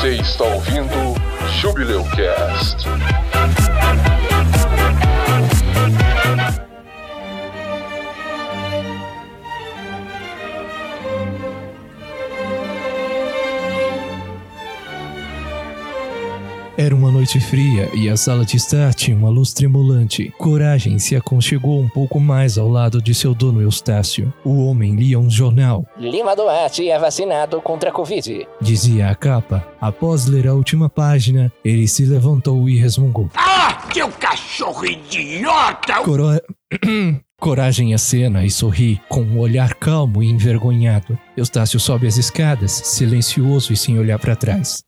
Você está ouvindo Jubileu noite fria e a sala de estar tinha uma luz tremulante. Coragem se aconchegou um pouco mais ao lado de seu dono Eustácio. O homem lia um jornal. Lima Duarte é vacinado contra a Covid. Dizia a capa. Após ler a última página, ele se levantou e resmungou. Ah, seu cachorro idiota! Coro... Coragem acena e sorri, com um olhar calmo e envergonhado. Eustácio sobe as escadas, silencioso e sem olhar para trás.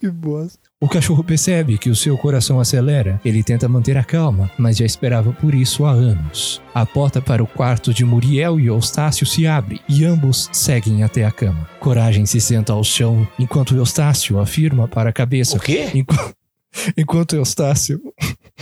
que bosta. O cachorro percebe que o seu coração acelera. Ele tenta manter a calma, mas já esperava por isso há anos. A porta para o quarto de Muriel e Eustácio se abre e ambos seguem até a cama. Coragem se senta ao chão enquanto Eustácio afirma para a cabeça. O quê? Enqu- Enquanto Eustácio.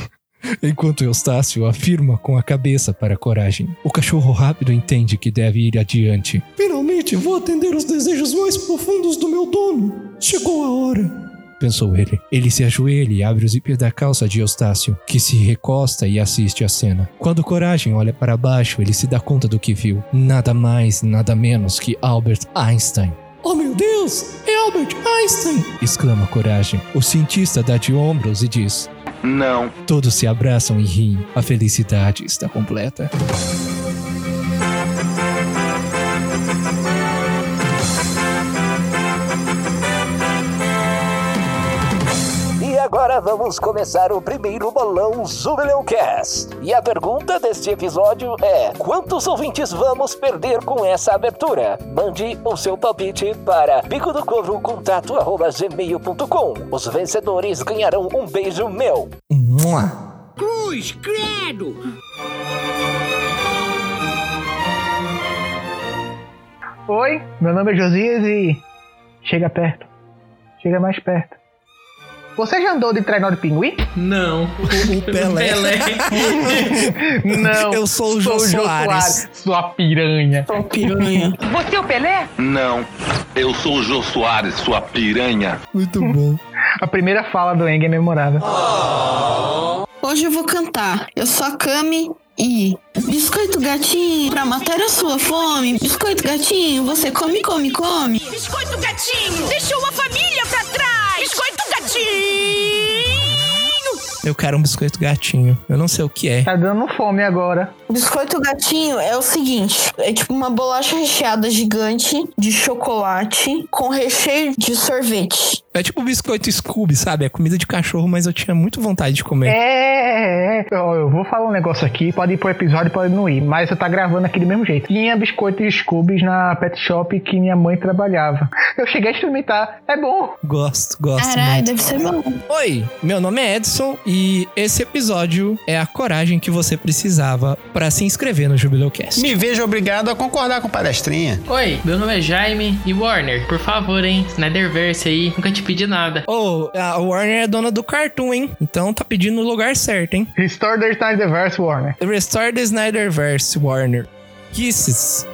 Enquanto Eustácio afirma com a cabeça para a coragem. O cachorro rápido entende que deve ir adiante. Finalmente vou atender os desejos mais profundos do meu dono. Chegou a hora. Pensou ele. Ele se ajoelha e abre o zíper da calça de Eustácio, que se recosta e assiste à cena. Quando Coragem olha para baixo, ele se dá conta do que viu. Nada mais, nada menos que Albert Einstein. Oh meu Deus! É Albert Einstein! exclama Coragem. O cientista dá de ombros e diz: Não. Todos se abraçam e riem. A felicidade está completa. Agora vamos começar o primeiro bolão Jubileu Cast. E a pergunta deste episódio é: quantos ouvintes vamos perder com essa abertura? Mande o seu palpite para bico do corvo contato@gmail.com. Os vencedores ganharão um beijo meu. Mua. Cruz, credo! Oi, meu nome é Josias e. Chega perto. Chega mais perto. Você já andou de trenó de pinguim? Não. O Pelé. Não. Eu sou o Jô Soares. Sua piranha. Piranha. Você é o Pelé? Não. Eu sou o Jô Soares, sua piranha. Muito bom. A primeira fala do Eng é memorável. Hoje eu vou cantar. Eu sou a Cami e. Biscoito gatinho, pra matar a sua fome. Biscoito gatinho, você come, come, come. Biscoito Gatinho deixou a família pra Gatinho. Eu quero um biscoito gatinho. Eu não sei o que é. Tá dando fome agora. Biscoito gatinho é o seguinte: é tipo uma bolacha recheada gigante de chocolate com recheio de sorvete. É tipo biscoito Scooby, sabe? É comida de cachorro, mas eu tinha muito vontade de comer. É, é, é. Ó, Eu vou falar um negócio aqui, pode ir pro episódio, pode não ir, mas eu tá gravando aqui do mesmo jeito. Tinha biscoitos Scoobies na pet shop que minha mãe trabalhava. Eu cheguei a experimentar, é bom. Gosto, gosto Caralho, deve ser bom. Oi, meu nome é Edson e esse episódio é a coragem que você precisava pra se inscrever no Jubileu Cast. Me vejo obrigado a concordar com o palestrinha. Oi, meu nome é Jaime e Warner, por favor, hein? Snyderverse aí, nunca te pedi nada. Oh, a Warner é dona do Cartoon, hein? Então tá pedindo no lugar certo, hein? Restore the Snyderverse, Warner. Restore the Snyderverse, Warner. Kisses.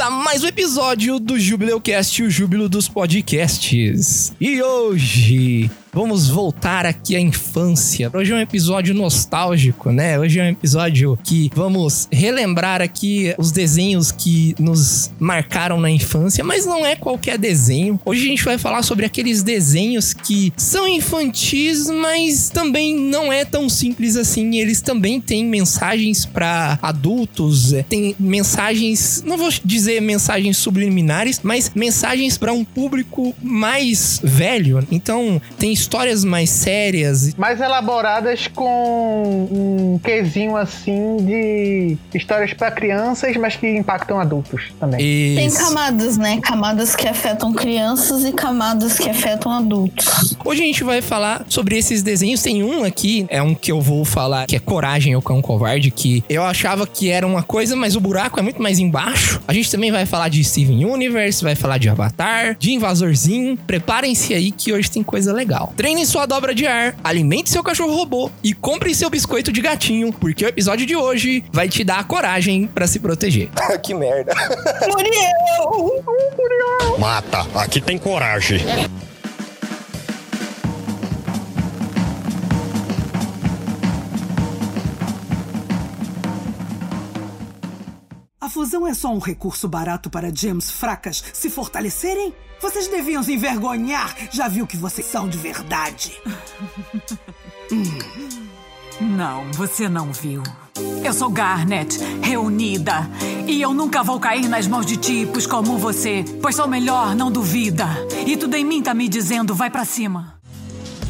A mais um episódio do Jubileu Cast, o júbilo dos podcasts. E hoje vamos voltar aqui à infância. Hoje é um episódio nostálgico, né? Hoje é um episódio que vamos relembrar aqui os desenhos que nos marcaram na infância, mas não é qualquer desenho. Hoje a gente vai falar sobre aqueles desenhos que são infantis, mas também não é tão simples assim. Eles também têm mensagens para adultos, é, tem mensagens, não vou dizer mensagens subliminares, mas mensagens para um público mais velho. Então, tem histórias mais sérias. Mais elaboradas com um quesinho assim de histórias pra crianças, mas que impactam adultos também. Tem Isso. camadas, né? Camadas que afetam crianças e camadas que afetam adultos. Hoje a gente vai falar sobre esses desenhos. Tem um aqui, é um que eu vou falar, que é Coragem, o Cão Covarde, que eu achava que era uma coisa, mas o buraco é muito mais embaixo. A gente também vai falar de Steven Universe, vai falar de Avatar, de Invasorzinho. Preparem-se aí que hoje tem coisa legal. Treine sua dobra de ar, alimente seu cachorro robô e compre seu biscoito de gatinho, porque o episódio de hoje vai te dar a coragem para se proteger. que merda. Muriel! Mata, aqui tem coragem. Fusão é só um recurso barato para gems fracas se fortalecerem? Vocês deviam se envergonhar! Já viu que vocês são de verdade! Não, você não viu. Eu sou Garnet, reunida. E eu nunca vou cair nas mãos de tipos como você, pois sou melhor, não duvida. E tudo em mim tá me dizendo, vai pra cima.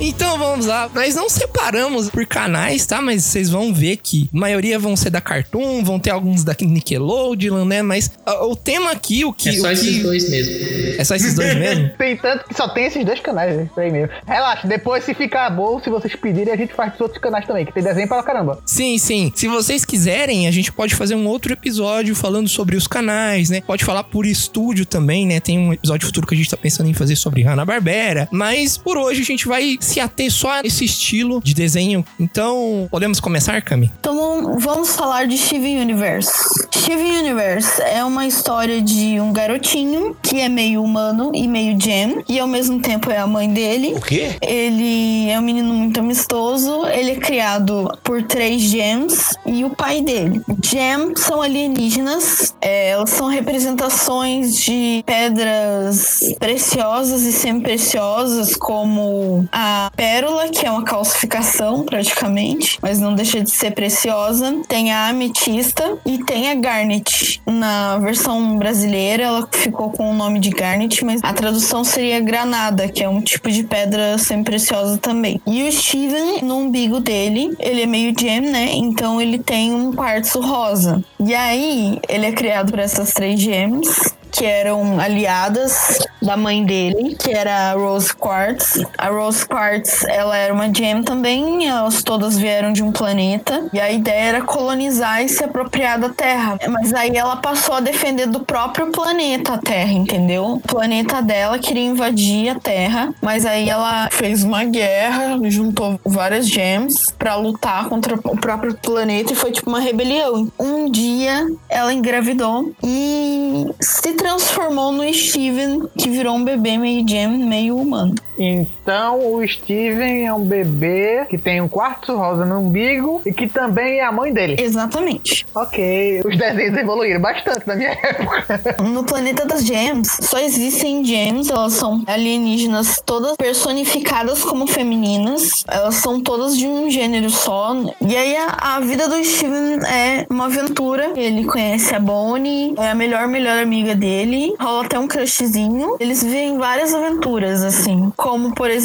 Então vamos lá. Nós não separamos por canais, tá? Mas vocês vão ver que a maioria vão ser da Cartoon, vão ter alguns da Nickelodeon, né? Mas uh, o tema aqui, o que. É só o que... esses dois mesmo. É só esses dois mesmo? tem tanto que só tem esses dois canais, isso aí mesmo. Relaxa, depois se ficar bom, se vocês pedirem, a gente faz dos outros canais também, que tem desenho pra caramba. Sim, sim. Se vocês quiserem, a gente pode fazer um outro episódio falando sobre os canais, né? Pode falar por estúdio também, né? Tem um episódio futuro que a gente tá pensando em fazer sobre Hanna-Barbera. Mas por hoje a gente vai se ater só a esse estilo de desenho. Então, podemos começar, Cami? Então vamos falar de Steven Universe. Steven Universe é uma história de um garotinho que é meio humano e meio gem, e ao mesmo tempo é a mãe dele. O quê? Ele é um menino muito amistoso, ele é criado por três gems e o pai dele. Gem são alienígenas, é, elas são representações de pedras preciosas e semi-preciosas, como a pérola, que é uma calcificação praticamente, mas não deixa de ser preciosa. Tem a ametista e tem a garnet. Na versão brasileira, ela ficou com o nome de garnet, mas a tradução seria granada, que é um tipo de pedra semi-preciosa também. E o Steven, no umbigo dele, ele é meio gem, né? Então ele tem um quartzo rosa. E aí, ele é criado por essas três gems que eram aliadas da mãe dele, que era a Rose Quartz. A Rose Quartz, ela era uma gem também, elas todas vieram de um planeta, e a ideia era colonizar e se apropriar da Terra. Mas aí ela passou a defender do próprio planeta a Terra, entendeu? O planeta dela queria invadir a Terra, mas aí ela fez uma guerra, juntou várias gems para lutar contra o próprio planeta e foi tipo uma rebelião. Um dia ela engravidou e se transformou no Steven, que virou um bebê meio gem, meio humano. Então o Steven é um bebê que tem um quarto rosa no umbigo e que também é a mãe dele. Exatamente. Ok, os desenhos evoluíram bastante na minha época. No planeta das gems, só existem gems, elas são alienígenas todas personificadas como femininas. Elas são todas de um gênero só. E aí a, a vida do Steven é uma aventura. Ele conhece a Bonnie, é a melhor, melhor amiga dele. Rola até um crushzinho. Eles vivem várias aventuras, assim. Como, por exemplo,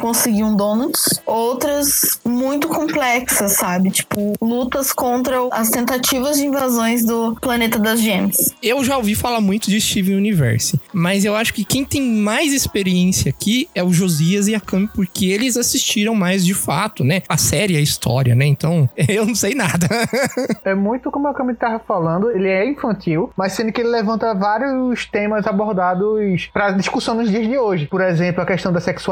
conseguir um donuts. Outras muito complexas, sabe? Tipo, lutas contra as tentativas de invasões do planeta das gems. Eu já ouvi falar muito de Steven Universe, mas eu acho que quem tem mais experiência aqui é o Josias e a Cami, porque eles assistiram mais de fato, né? A série, a história, né? Então, eu não sei nada. é muito como a Cami tava falando, ele é infantil, mas sendo que ele levanta vários temas abordados para discussão nos dias de hoje. Por exemplo, a questão da sexualidade,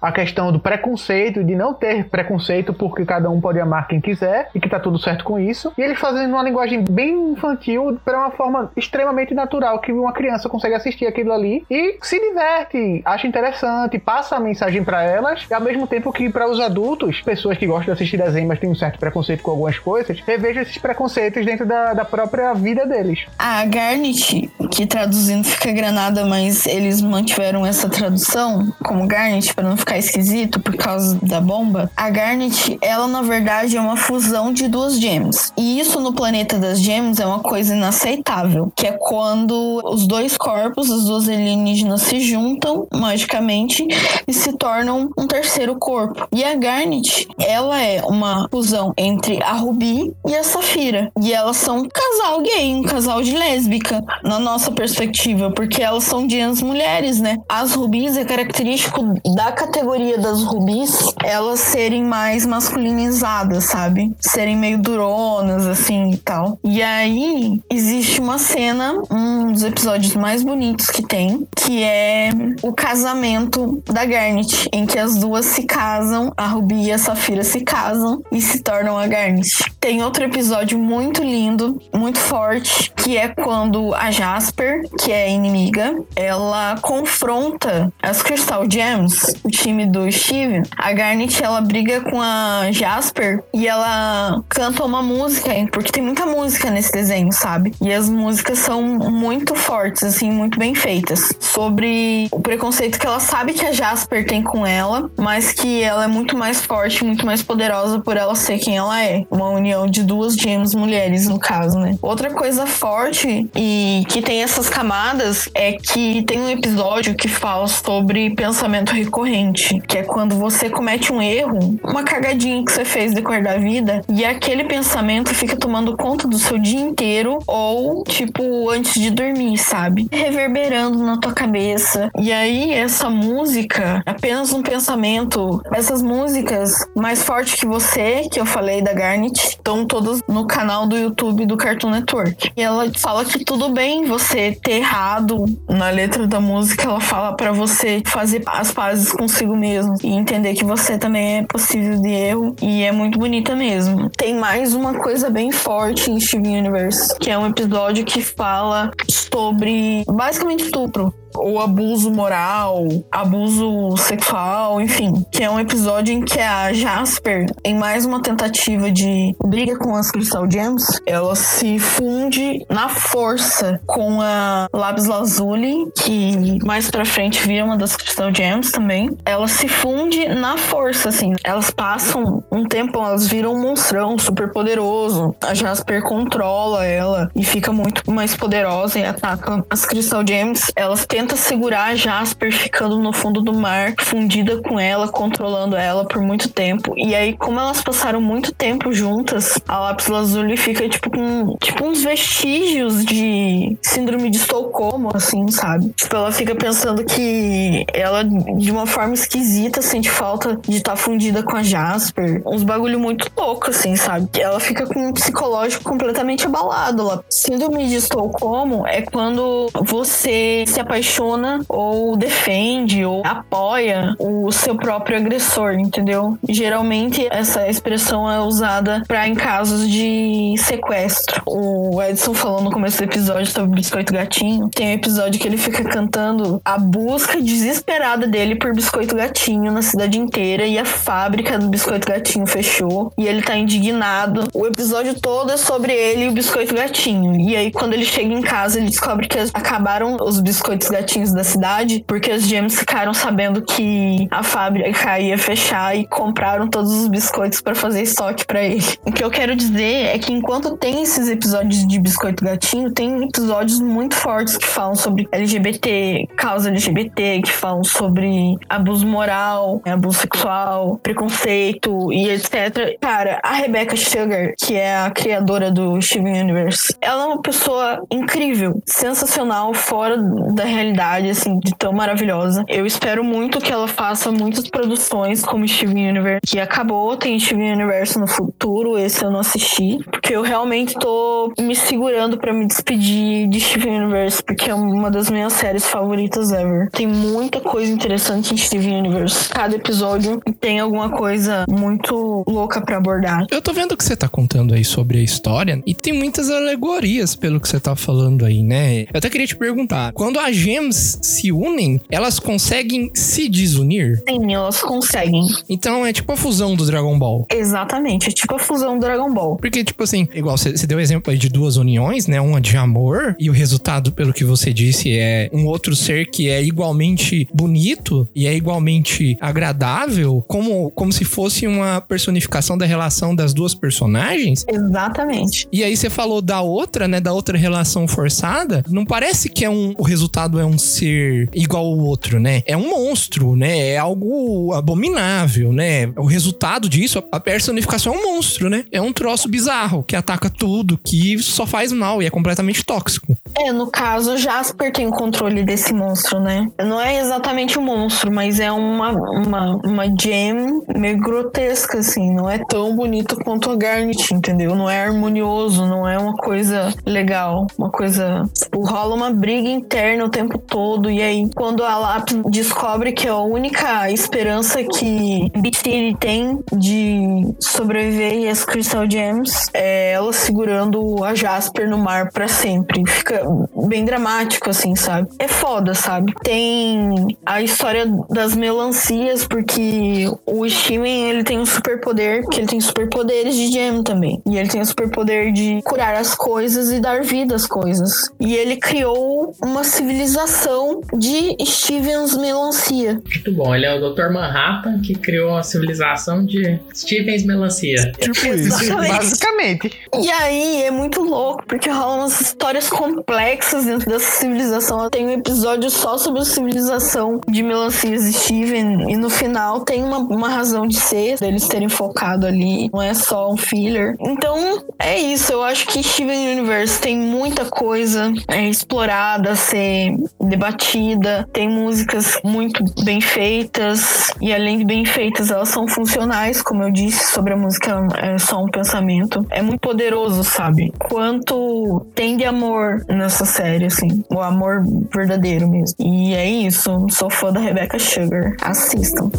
a questão do preconceito, de não ter preconceito porque cada um pode amar quem quiser e que tá tudo certo com isso. E eles fazendo uma linguagem bem infantil para uma forma extremamente natural que uma criança consegue assistir aquilo ali e se diverte, acha interessante, passa a mensagem para elas e ao mesmo tempo que para os adultos, pessoas que gostam de assistir desenho, mas têm um certo preconceito com algumas coisas, revejam esses preconceitos dentro da, da própria vida deles. A Garnet, que traduzindo fica granada, mas eles mantiveram essa tradução como Garnet para não ficar esquisito por causa da bomba. A Garnet, ela na verdade é uma fusão de duas gems. E isso no planeta das gems é uma coisa inaceitável, que é quando os dois corpos, as duas alienígenas se juntam magicamente e se tornam um terceiro corpo. E a Garnet, ela é uma fusão entre a Ruby e a Safira. E elas são um casal gay, um casal de lésbica, na nossa perspectiva, porque elas são gems mulheres, né? As rubis é característica da categoria das rubis, elas serem mais masculinizadas, sabe? Serem meio duronas, assim e tal. E aí, existe uma cena, um dos episódios mais bonitos que tem, que é o casamento da Garnet, em que as duas se casam, a Ruby e a Safira se casam e se tornam a Garnet. Tem outro episódio muito lindo, muito forte, que é quando a Jasper, que é inimiga, ela confronta as Crystal Gems, o time do Steve. A Garnet, ela briga com a Jasper e ela canta uma música, porque tem muita música nesse desenho, sabe? E as músicas são muito fortes, assim, muito bem feitas. Sobre o preconceito que ela sabe que a Jasper tem com ela, mas que ela é muito mais forte, muito mais poderosa por ela ser quem ela é. Uma união de duas gems mulheres, no caso, né? Outra coisa forte e que tem essas camadas é que tem um episódio que fala sobre pensamento recorrente, que é quando você comete um erro, uma cagadinha que você fez decorrer da vida, e aquele pensamento fica tomando conta do seu dia inteiro ou, tipo, antes de dormir, sabe? Reverberando na tua cabeça. E aí, essa música, apenas um pensamento, essas músicas mais fortes que você, que eu falei da Garnet, estão todas no canal do YouTube do Cartoon Network. E ela fala que tudo bem você ter errado na letra da música, ela fala para você fazer as pazes consigo mesmo e entender que você também é possível de erro e é muito bonita mesmo. Tem mais uma coisa bem forte em Steven Universe, que é um episódio que fala sobre basicamente estupro ou abuso moral, abuso sexual, enfim. Que é um episódio em que a Jasper, em mais uma tentativa de briga com as Crystal Gems, ela se funde na força com a Labs Lazuli, que mais pra frente vira uma das Crystal Gems também. Ela se funde na força, assim. Elas passam um tempo, elas viram um monstrão super poderoso. A Jasper controla ela e fica muito mais poderosa e ataca as Crystal Gems. Elas tenta segurar a Jasper ficando no fundo do mar, fundida com ela, controlando ela por muito tempo. E aí, como elas passaram muito tempo juntas, a Lápis Lazuli fica tipo com tipo uns vestígios de síndrome de Estocolmo, assim, sabe? Tipo, ela fica pensando que ela, de uma forma esquisita, sente falta de estar tá fundida com a Jasper. Uns bagulho muito louco, assim, sabe? Ela fica com um psicológico completamente abalado. Ela, síndrome de Estocolmo é quando você se apaixona apaixona ou defende ou apoia o seu próprio agressor, entendeu? Geralmente essa expressão é usada para em casos de sequestro. O Edson falou no começo do episódio sobre Biscoito Gatinho. Tem um episódio que ele fica cantando a busca desesperada dele por Biscoito Gatinho na cidade inteira e a fábrica do Biscoito Gatinho fechou e ele tá indignado. O episódio todo é sobre ele e o Biscoito Gatinho. E aí quando ele chega em casa, ele descobre que acabaram os biscoitos gatinhos da cidade, porque os James ficaram sabendo que a fábrica ia fechar e compraram todos os biscoitos para fazer estoque para ele. O que eu quero dizer é que enquanto tem esses episódios de biscoito gatinho, tem episódios muito fortes que falam sobre LGBT, causa LGBT, que falam sobre abuso moral, abuso sexual, preconceito e etc. Cara, a Rebecca Sugar, que é a criadora do Steven Universe, ela é uma pessoa incrível, sensacional, fora da realidade assim, de tão maravilhosa. Eu espero muito que ela faça muitas produções como Steven Universe, que acabou, tem Steven Universe no futuro, esse eu não assisti, porque eu realmente tô me segurando para me despedir de Steven Universe, porque é uma das minhas séries favoritas ever. Tem muita coisa interessante em Steven Universe. Cada episódio tem alguma coisa muito louca para abordar. Eu tô vendo que você tá contando aí sobre a história e tem muitas alegorias pelo que você tá falando aí, né? Eu até queria te perguntar, quando a Gem se unem, elas conseguem se desunir? Sim, elas conseguem. Então é tipo a fusão do Dragon Ball. Exatamente, é tipo a fusão do Dragon Ball. Porque, tipo assim, igual você, você deu exemplo aí de duas uniões, né? Uma de amor, e o resultado, pelo que você disse, é um outro ser que é igualmente bonito e é igualmente agradável, como, como se fosse uma personificação da relação das duas personagens. Exatamente. E aí você falou da outra, né? Da outra relação forçada. Não parece que é um, o resultado é um ser igual ao outro, né? É um monstro, né? É algo abominável, né? O resultado disso, a personificação é um monstro, né? É um troço bizarro que ataca tudo, que só faz mal e é completamente tóxico. É, no caso, Jasper tem o controle desse monstro, né? Não é exatamente um monstro, mas é uma, uma, uma gem meio grotesca, assim. Não é tão bonito quanto a Garnet, entendeu? Não é harmonioso, não é uma coisa legal. Uma coisa. Tipo, rola uma briga interna o tempo todo. E aí, quando a Lápis descobre que é a única esperança que BT tem de sobreviver e as Crystal Gems, é ela segurando a Jasper no mar para sempre. Fica bem dramático, assim, sabe? É foda, sabe? Tem a história das melancias, porque o Steven, ele tem um superpoder, que ele tem superpoderes de gem também. E ele tem o superpoder de curar as coisas e dar vida às coisas. E ele criou uma civilização de Stevens Melancia. Muito bom, ele é o Dr. Manhattan que criou a civilização de Stevens Melancia. Tipo isso. Basicamente. E aí é muito louco, porque rola umas histórias complexas dentro dessa civilização. Tem um episódio só sobre a civilização de melancias e Steven, e no final tem uma, uma razão de ser, deles terem focado ali, não é só um filler. Então é isso, eu acho que Steven Universe tem muita coisa é, explorada, a ser debatida, tem músicas muito bem feitas, e além de bem feitas, elas são funcionais, como eu disse, sobre a música é só um pensamento. É muito poderoso, sabe? Quanto tem de amor nessa série, assim. O amor verdadeiro mesmo. E é isso. Sou fã da Rebecca Sugar. Assistam.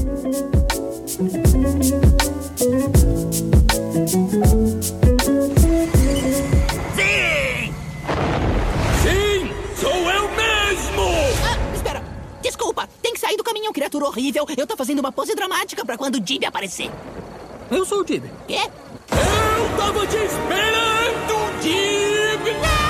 Sim! Sim! Sou eu mesmo! Ah, espera! Desculpa, tem que sair do caminho, criatura horrível. Eu tô fazendo uma pose dramática pra quando o Dib aparecer. Eu sou o Dib. Quê? Eu tava te esperando, Dib!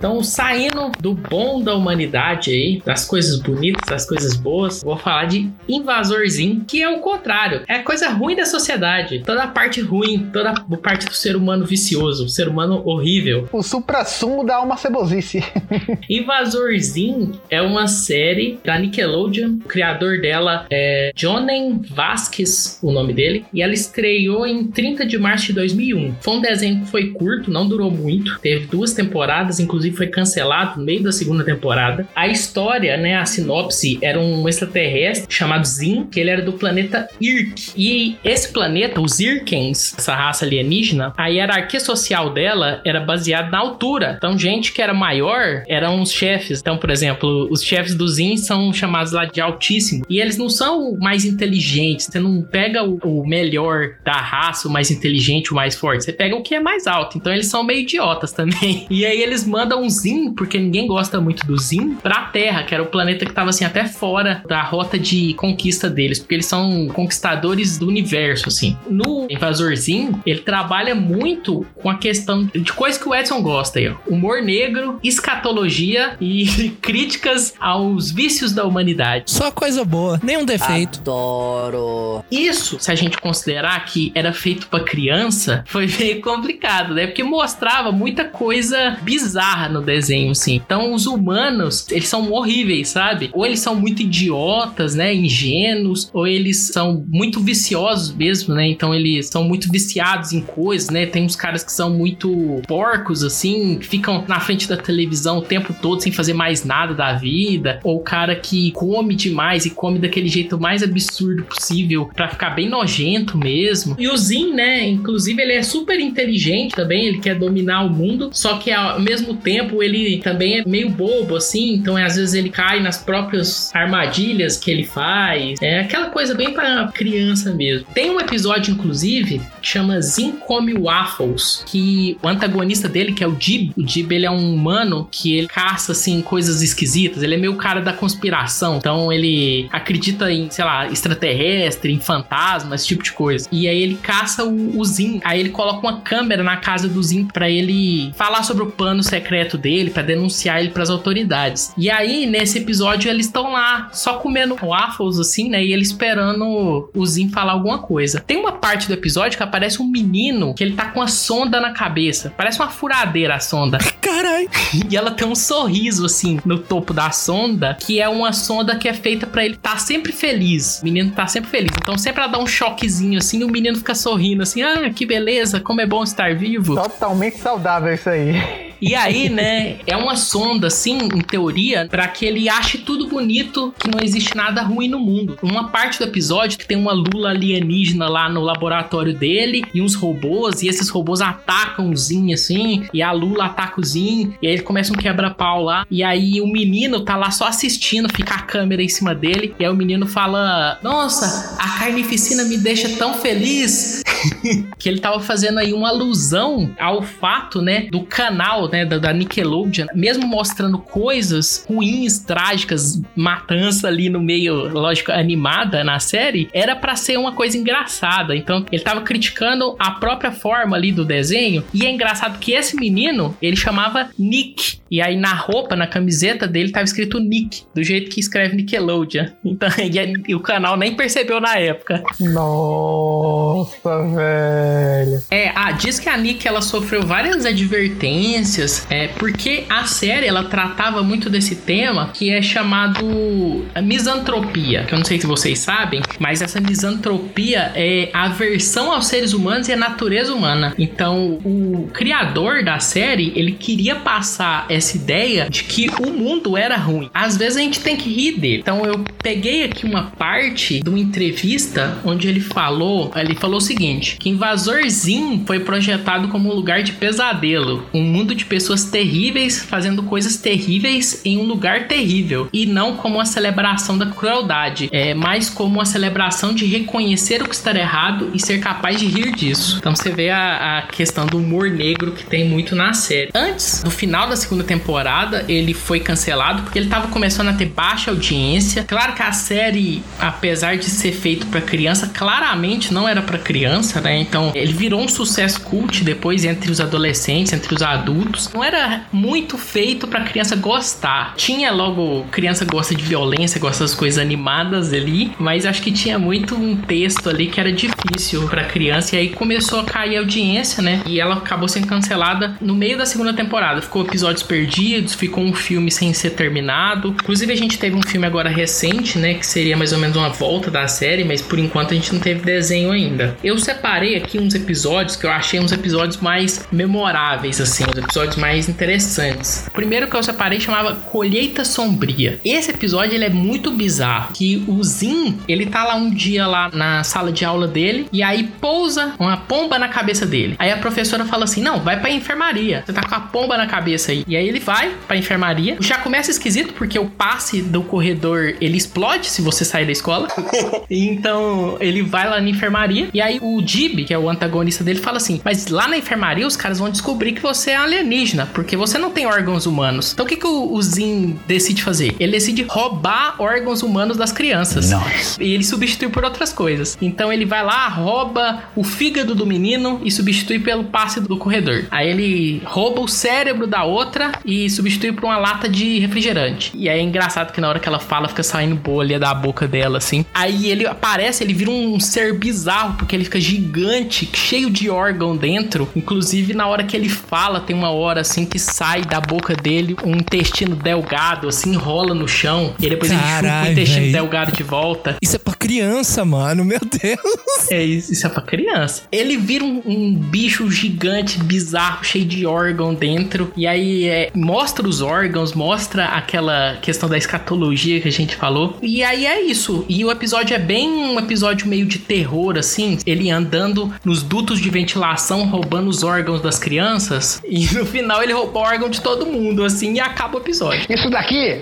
Então, saindo do bom da humanidade aí, das coisas bonitas, das coisas boas, vou falar de Invasorzinho, que é o contrário. É a coisa ruim da sociedade. Toda a parte ruim, toda a parte do ser humano vicioso, o ser humano horrível. O supra-sumo da alma cebosice. Invasorzinho é uma série da Nickelodeon. O criador dela é Jonen Vasquez, o nome dele. E ela estreou em 30 de março de 2001. Foi um desenho que foi curto, não durou muito. Teve duas temporadas, inclusive foi cancelado no meio da segunda temporada. A história, né, a sinopse, era um extraterrestre chamado Zin, que ele era do planeta Irk. E esse planeta, os Irkens, essa raça alienígena, a hierarquia social dela era baseada na altura. Então, gente que era maior eram os chefes. Então, por exemplo, os chefes do Zin são chamados lá de altíssimo. E eles não são mais inteligentes. Você não pega o melhor da raça, o mais inteligente, o mais forte. Você pega o que é mais alto. Então, eles são meio idiotas também. E aí, eles mandam um Zin, porque ninguém gosta muito do Zin, pra Terra, que era o planeta que tava assim até fora da rota de conquista deles, porque eles são conquistadores do universo, assim. No Invasor Zin, ele trabalha muito com a questão de coisas que o Edson gosta aí, ó. Humor negro, escatologia e críticas aos vícios da humanidade. Só coisa boa, nenhum defeito. Adoro. Isso, se a gente considerar que era feito pra criança, foi meio complicado, né? Porque mostrava muita coisa bizarra no desenho, assim. Então, os humanos, eles são horríveis, sabe? Ou eles são muito idiotas, né? Ingênuos, ou eles são muito viciosos mesmo, né? Então, eles são muito viciados em coisas, né? Tem uns caras que são muito porcos, assim, que ficam na frente da televisão o tempo todo sem fazer mais nada da vida. Ou o cara que come demais e come daquele jeito mais absurdo possível para ficar bem nojento mesmo. E o Zin, né? Inclusive, ele é super inteligente também, ele quer dominar o mundo, só que ao mesmo tempo ele também é meio bobo, assim, então às vezes ele cai nas próprias armadilhas que ele faz. É aquela coisa bem para criança mesmo. Tem um episódio, inclusive, que chama Zin Come Waffles, que o antagonista dele, que é o Dib, o Dib ele é um humano que ele caça, assim, coisas esquisitas, ele é meio cara da conspiração, então ele acredita em, sei lá, extraterrestre, em fantasmas, esse tipo de coisa. E aí ele caça o, o Zin, aí ele coloca uma câmera na casa do Zin para ele falar sobre o plano secreto dele, para denunciar ele para as autoridades. E aí, nesse episódio, eles estão lá só comendo waffles, assim, né? E ele esperando o Zin falar alguma coisa. Tem uma parte do episódio que aparece um menino que ele tá com a sonda na cabeça. Parece uma furadeira a sonda. Caralho. E ela tem um sorriso, assim, no topo da sonda, que é uma sonda que é feita para ele estar tá sempre feliz. O menino tá sempre feliz. Então sempre ela dá um choquezinho, assim, e o menino fica sorrindo, assim, ah, que beleza, como é bom estar vivo. Totalmente saudável isso aí. E aí, né, é uma sonda, assim, em teoria, para que ele ache tudo bonito, que não existe nada ruim no mundo. Uma parte do episódio que tem uma lula alienígena lá no laboratório dele e uns robôs, e esses robôs atacam o Zin, assim, e a lula ataca o Zin, e aí ele começa um quebra-pau lá, e aí o menino tá lá só assistindo, fica a câmera em cima dele, e aí o menino fala: Nossa, a carnificina me deixa tão feliz. que ele tava fazendo aí uma alusão ao fato, né, do canal né, da, da Nickelodeon, mesmo mostrando coisas ruins, trágicas, matança ali no meio, lógico, animada na série, era para ser uma coisa engraçada. Então, ele tava criticando a própria forma ali do desenho, e é engraçado que esse menino, ele chamava Nick, e aí na roupa, na camiseta dele, tava escrito Nick, do jeito que escreve Nickelodeon. Então, e, e o canal nem percebeu na época. Nossa, velho. É, ah, diz que a Nick ela sofreu várias advertências é porque a série ela tratava muito desse tema que é chamado misantropia, que eu não sei se vocês sabem, mas essa misantropia é aversão aos seres humanos e a natureza humana. Então, o criador da série, ele queria passar essa ideia de que o mundo era ruim. Às vezes a gente tem que rir dele. Então, eu peguei aqui uma parte de uma entrevista onde ele falou, ele falou o seguinte, que Invasorzinho foi projetado como um lugar de pesadelo, um mundo de pessoas terríveis fazendo coisas terríveis em um lugar terrível e não como uma celebração da crueldade, é mais como uma celebração de reconhecer o que está errado e ser capaz de rir disso. Então você vê a, a questão do humor negro que tem muito na série. Antes do final da segunda temporada, ele foi cancelado porque ele estava começando a ter baixa audiência. Claro que a série, apesar de ser feito para criança, claramente não era para criança, né? Então ele virou um sucesso cult depois entre os adolescentes, entre os adultos não era muito feito para criança gostar. Tinha logo criança gosta de violência, gosta das coisas animadas ali, mas acho que tinha muito um texto ali que era difícil para criança e aí começou a cair a audiência, né? E ela acabou sendo cancelada no meio da segunda temporada. Ficou episódios perdidos, ficou um filme sem ser terminado. Inclusive a gente teve um filme agora recente, né, que seria mais ou menos uma volta da série, mas por enquanto a gente não teve desenho ainda. Eu separei aqui uns episódios que eu achei uns episódios mais memoráveis assim, os episódios episódios mais interessantes. O primeiro que eu separei chamava Colheita Sombria. Esse episódio ele é muito bizarro, que o Zin, ele tá lá um dia lá na sala de aula dele e aí pousa uma pomba na cabeça dele. Aí a professora fala assim: "Não, vai para enfermaria. Você tá com a pomba na cabeça aí". E aí ele vai para enfermaria. Já começa esquisito porque o passe do corredor ele explode se você sair da escola. então ele vai lá na enfermaria e aí o Jib, que é o antagonista dele, fala assim: "Mas lá na enfermaria os caras vão descobrir que você é alienígena alienígena, porque você não tem órgãos humanos. Então o que, que o, o Zin decide fazer? Ele decide roubar órgãos humanos das crianças. Nice. E ele substitui por outras coisas. Então ele vai lá, rouba o fígado do menino e substitui pelo passe do corredor. Aí ele rouba o cérebro da outra e substitui por uma lata de refrigerante. E aí é engraçado que na hora que ela fala, fica saindo bolha da boca dela, assim. Aí ele aparece, ele vira um ser bizarro, porque ele fica gigante, cheio de órgão dentro. Inclusive, na hora que ele fala, tem uma hora assim que sai da boca dele um intestino delgado, assim, rola no chão. E depois Carai, ele chupa o intestino delgado de volta. Isso é pra criança, mano, meu Deus. É isso, isso é pra criança. Ele vira um, um bicho gigante, bizarro, cheio de órgão dentro. E aí é, mostra os órgãos, mostra aquela questão da escatologia que a gente falou. E aí é isso. E o episódio é bem um episódio meio de terror, assim. Ele andando nos dutos de ventilação, roubando os órgãos das crianças. E no final ele rouba o órgão de todo mundo, assim, e acaba o episódio. Isso daqui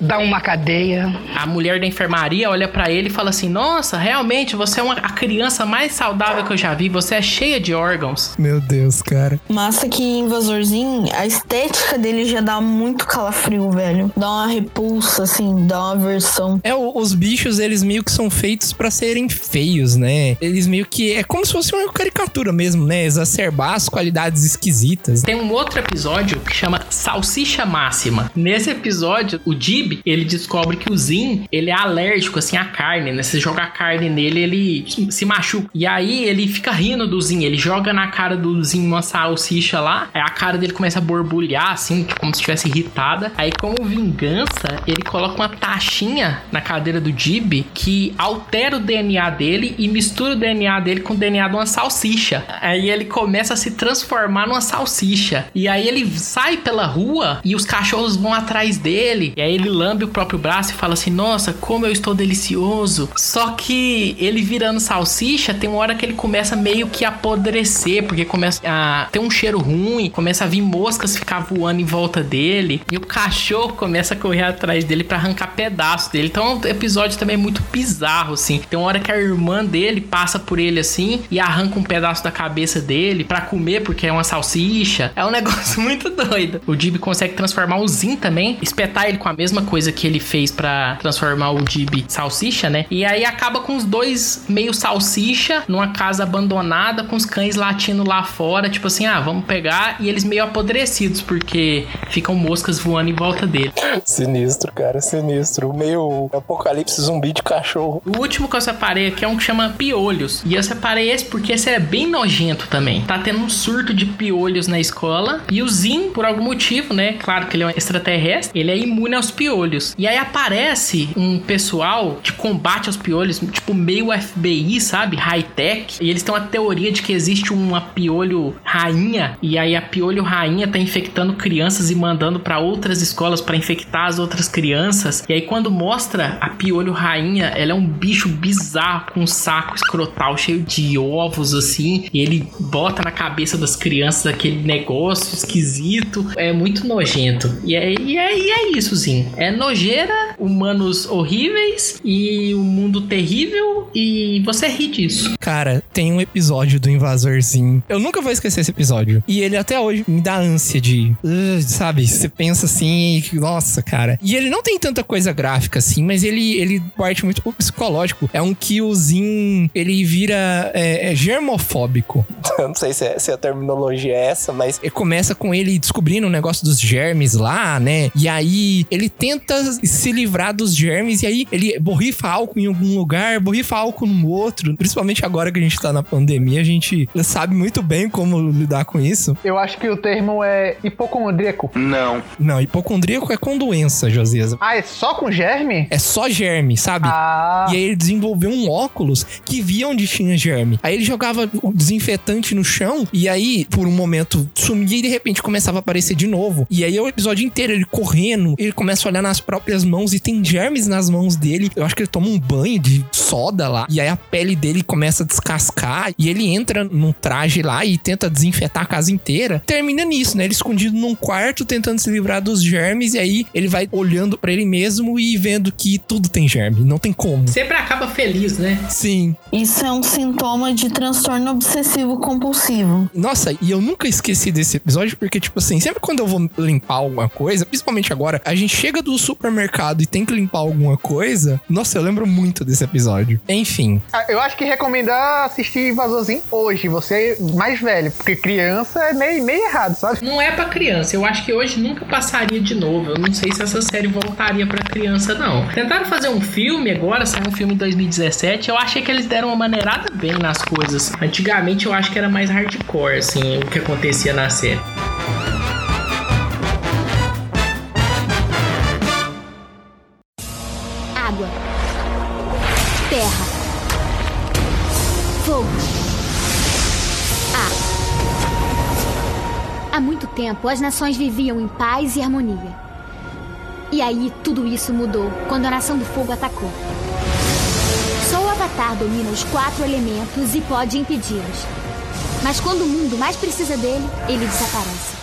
dá uma cadeia. A mulher da enfermaria olha pra ele e fala assim: Nossa, realmente você é uma, a criança mais saudável que eu já vi, você é cheia de órgãos. Meu Deus, cara. Massa que Invasorzinho, a estética dele já dá muito calafrio, velho. Dá uma repulsa, assim, dá uma aversão. É, os bichos, eles meio que são feitos pra serem feios, né? Eles meio que. É como se fosse uma caricatura mesmo. mesmo, né? Exacerbar as qualidades esquisitas. Tem um outro episódio que chama Salsicha Máxima. Nesse episódio, o Dib, ele descobre que o Zin, ele é alérgico, assim, à carne, né? Se jogar carne nele, ele se machuca. E aí, ele fica rindo do Zin, ele joga na cara do Zin uma salsicha lá, aí a cara dele começa a borbulhar, assim, como se estivesse irritada. Aí, como vingança, ele coloca uma taxinha na cadeira do Dib que altera o DNA dele e mistura o DNA dele com o DNA de uma salsicha. Aí ele começa a se transformar numa salsicha. E aí ele sai pela rua e os cachorros vão atrás dele. E aí ele lambe o próprio braço e fala assim: Nossa, como eu estou delicioso. Só que ele virando salsicha, tem uma hora que ele começa meio que a apodrecer, porque começa a ter um cheiro ruim, começa a vir moscas ficar voando em volta dele. E o cachorro começa a correr atrás dele para arrancar pedaços dele. Então é um episódio também muito bizarro, assim. Tem uma hora que a irmã dele passa por ele assim e arranca um pedaço da cabeça dele para comer, porque é uma salsicha. É um negócio muito doido. O Dib consegue transformar o Zin também, espetar ele com a mesma coisa que ele fez para transformar o Dib salsicha, né? E aí acaba com os dois meio salsicha numa casa abandonada com os cães latindo lá fora, tipo assim, ah, vamos pegar e eles meio apodrecidos porque ficam moscas voando em volta dele. Sinistro, cara, sinistro. Meio apocalipse zumbi de cachorro. O último que eu separei aqui é um que chama piolhos. E eu separei esse porque esse é bem nojento também. Tá tendo um surto de piolhos na escola. E o Zin, por algum motivo, né? Claro que ele é um extraterrestre, ele é imune aos piolhos. E aí aparece um pessoal de combate aos piolhos, tipo meio FBI, sabe? High-tech. E eles têm uma teoria de que existe uma piolho rainha. E aí a piolho rainha tá infectando crianças e mandando para outras escolas para infectar as outras crianças. E aí quando mostra a piolho rainha, ela é um bicho bizarro com um saco escrotal cheio de ovos assim. E ele bota na cabeça das crianças aquele negócio esquisito. É muito nojento. E é, e é, e é isso, sim. É nojeira, humanos horríveis e um mundo terrível. E você ri disso. Cara, tem um episódio do Invasorzinho. Eu nunca vou esquecer esse episódio. E ele até hoje me dá ânsia de. Uh, sabe? Você pensa assim, nossa, cara. E ele não tem tanta coisa gráfica assim, mas ele, ele parte muito pro psicológico. É um que o Zin, ele vira é, é germofóbico. Eu não sei se, é, se a terminologia é essa, mas. Começa com ele descobrindo o negócio dos germes lá, né? E aí ele tenta se livrar dos germes e aí ele borrifa álcool em algum lugar, borrifa álcool no outro. Principalmente agora que a gente tá na pandemia, a gente sabe muito bem como lidar com isso. Eu acho que o termo é hipocondríaco. Não. Não, hipocondríaco é com doença, Josias. Ah, é só com germe? É só germe, sabe? Ah. E aí ele desenvolveu um óculos que via onde tinha germe. Aí ele jogava o desinfetante no chão e aí, por um momento, sumia e de repente começava a aparecer de novo. E aí é o episódio inteiro ele correndo, ele começa a olhar nas próprias mãos e tem germes nas mãos dele. Eu acho que ele toma um banho de soda lá. E aí a pele dele começa a descascar e ele entra num traje lá e tenta desinfetar a casa inteira. Termina nisso, né? Ele escondido num quarto tentando se livrar dos germes e aí ele vai olhando para ele mesmo e vendo que tudo tem germe, não tem como. Sempre acaba feliz, né? Sim. Isso é um sintoma de transtorno obsessivo compulsivo. Nossa, e eu nunca esqueci desse episódio porque, tipo assim, sempre quando eu vou limpar alguma coisa, principalmente agora, a gente chega do supermercado e tem que limpar alguma coisa. Nossa, eu lembro muito desse episódio. Enfim. Ah, Eu acho que recomendar assistir Invasorzinho hoje, você é mais velho, porque criança é meio, meio errado, sabe? Não é pra criança. Eu acho que hoje nunca passaria de novo. Eu não sei se essa série voltaria pra criança, não. Tentaram fazer um filme agora, saiu um filme em 2017. Eu achei que eles deram uma maneirada bem nas coisas. Antigamente eu acho que era mais hardcore, assim, o que acontecia na Água. Terra. Fogo. Ar. Há muito tempo, as nações viviam em paz e harmonia. E aí, tudo isso mudou quando a Nação do Fogo atacou. Só o Avatar domina os quatro elementos e pode impedi-los. Mas quando o mundo mais precisa dele, ele desaparece.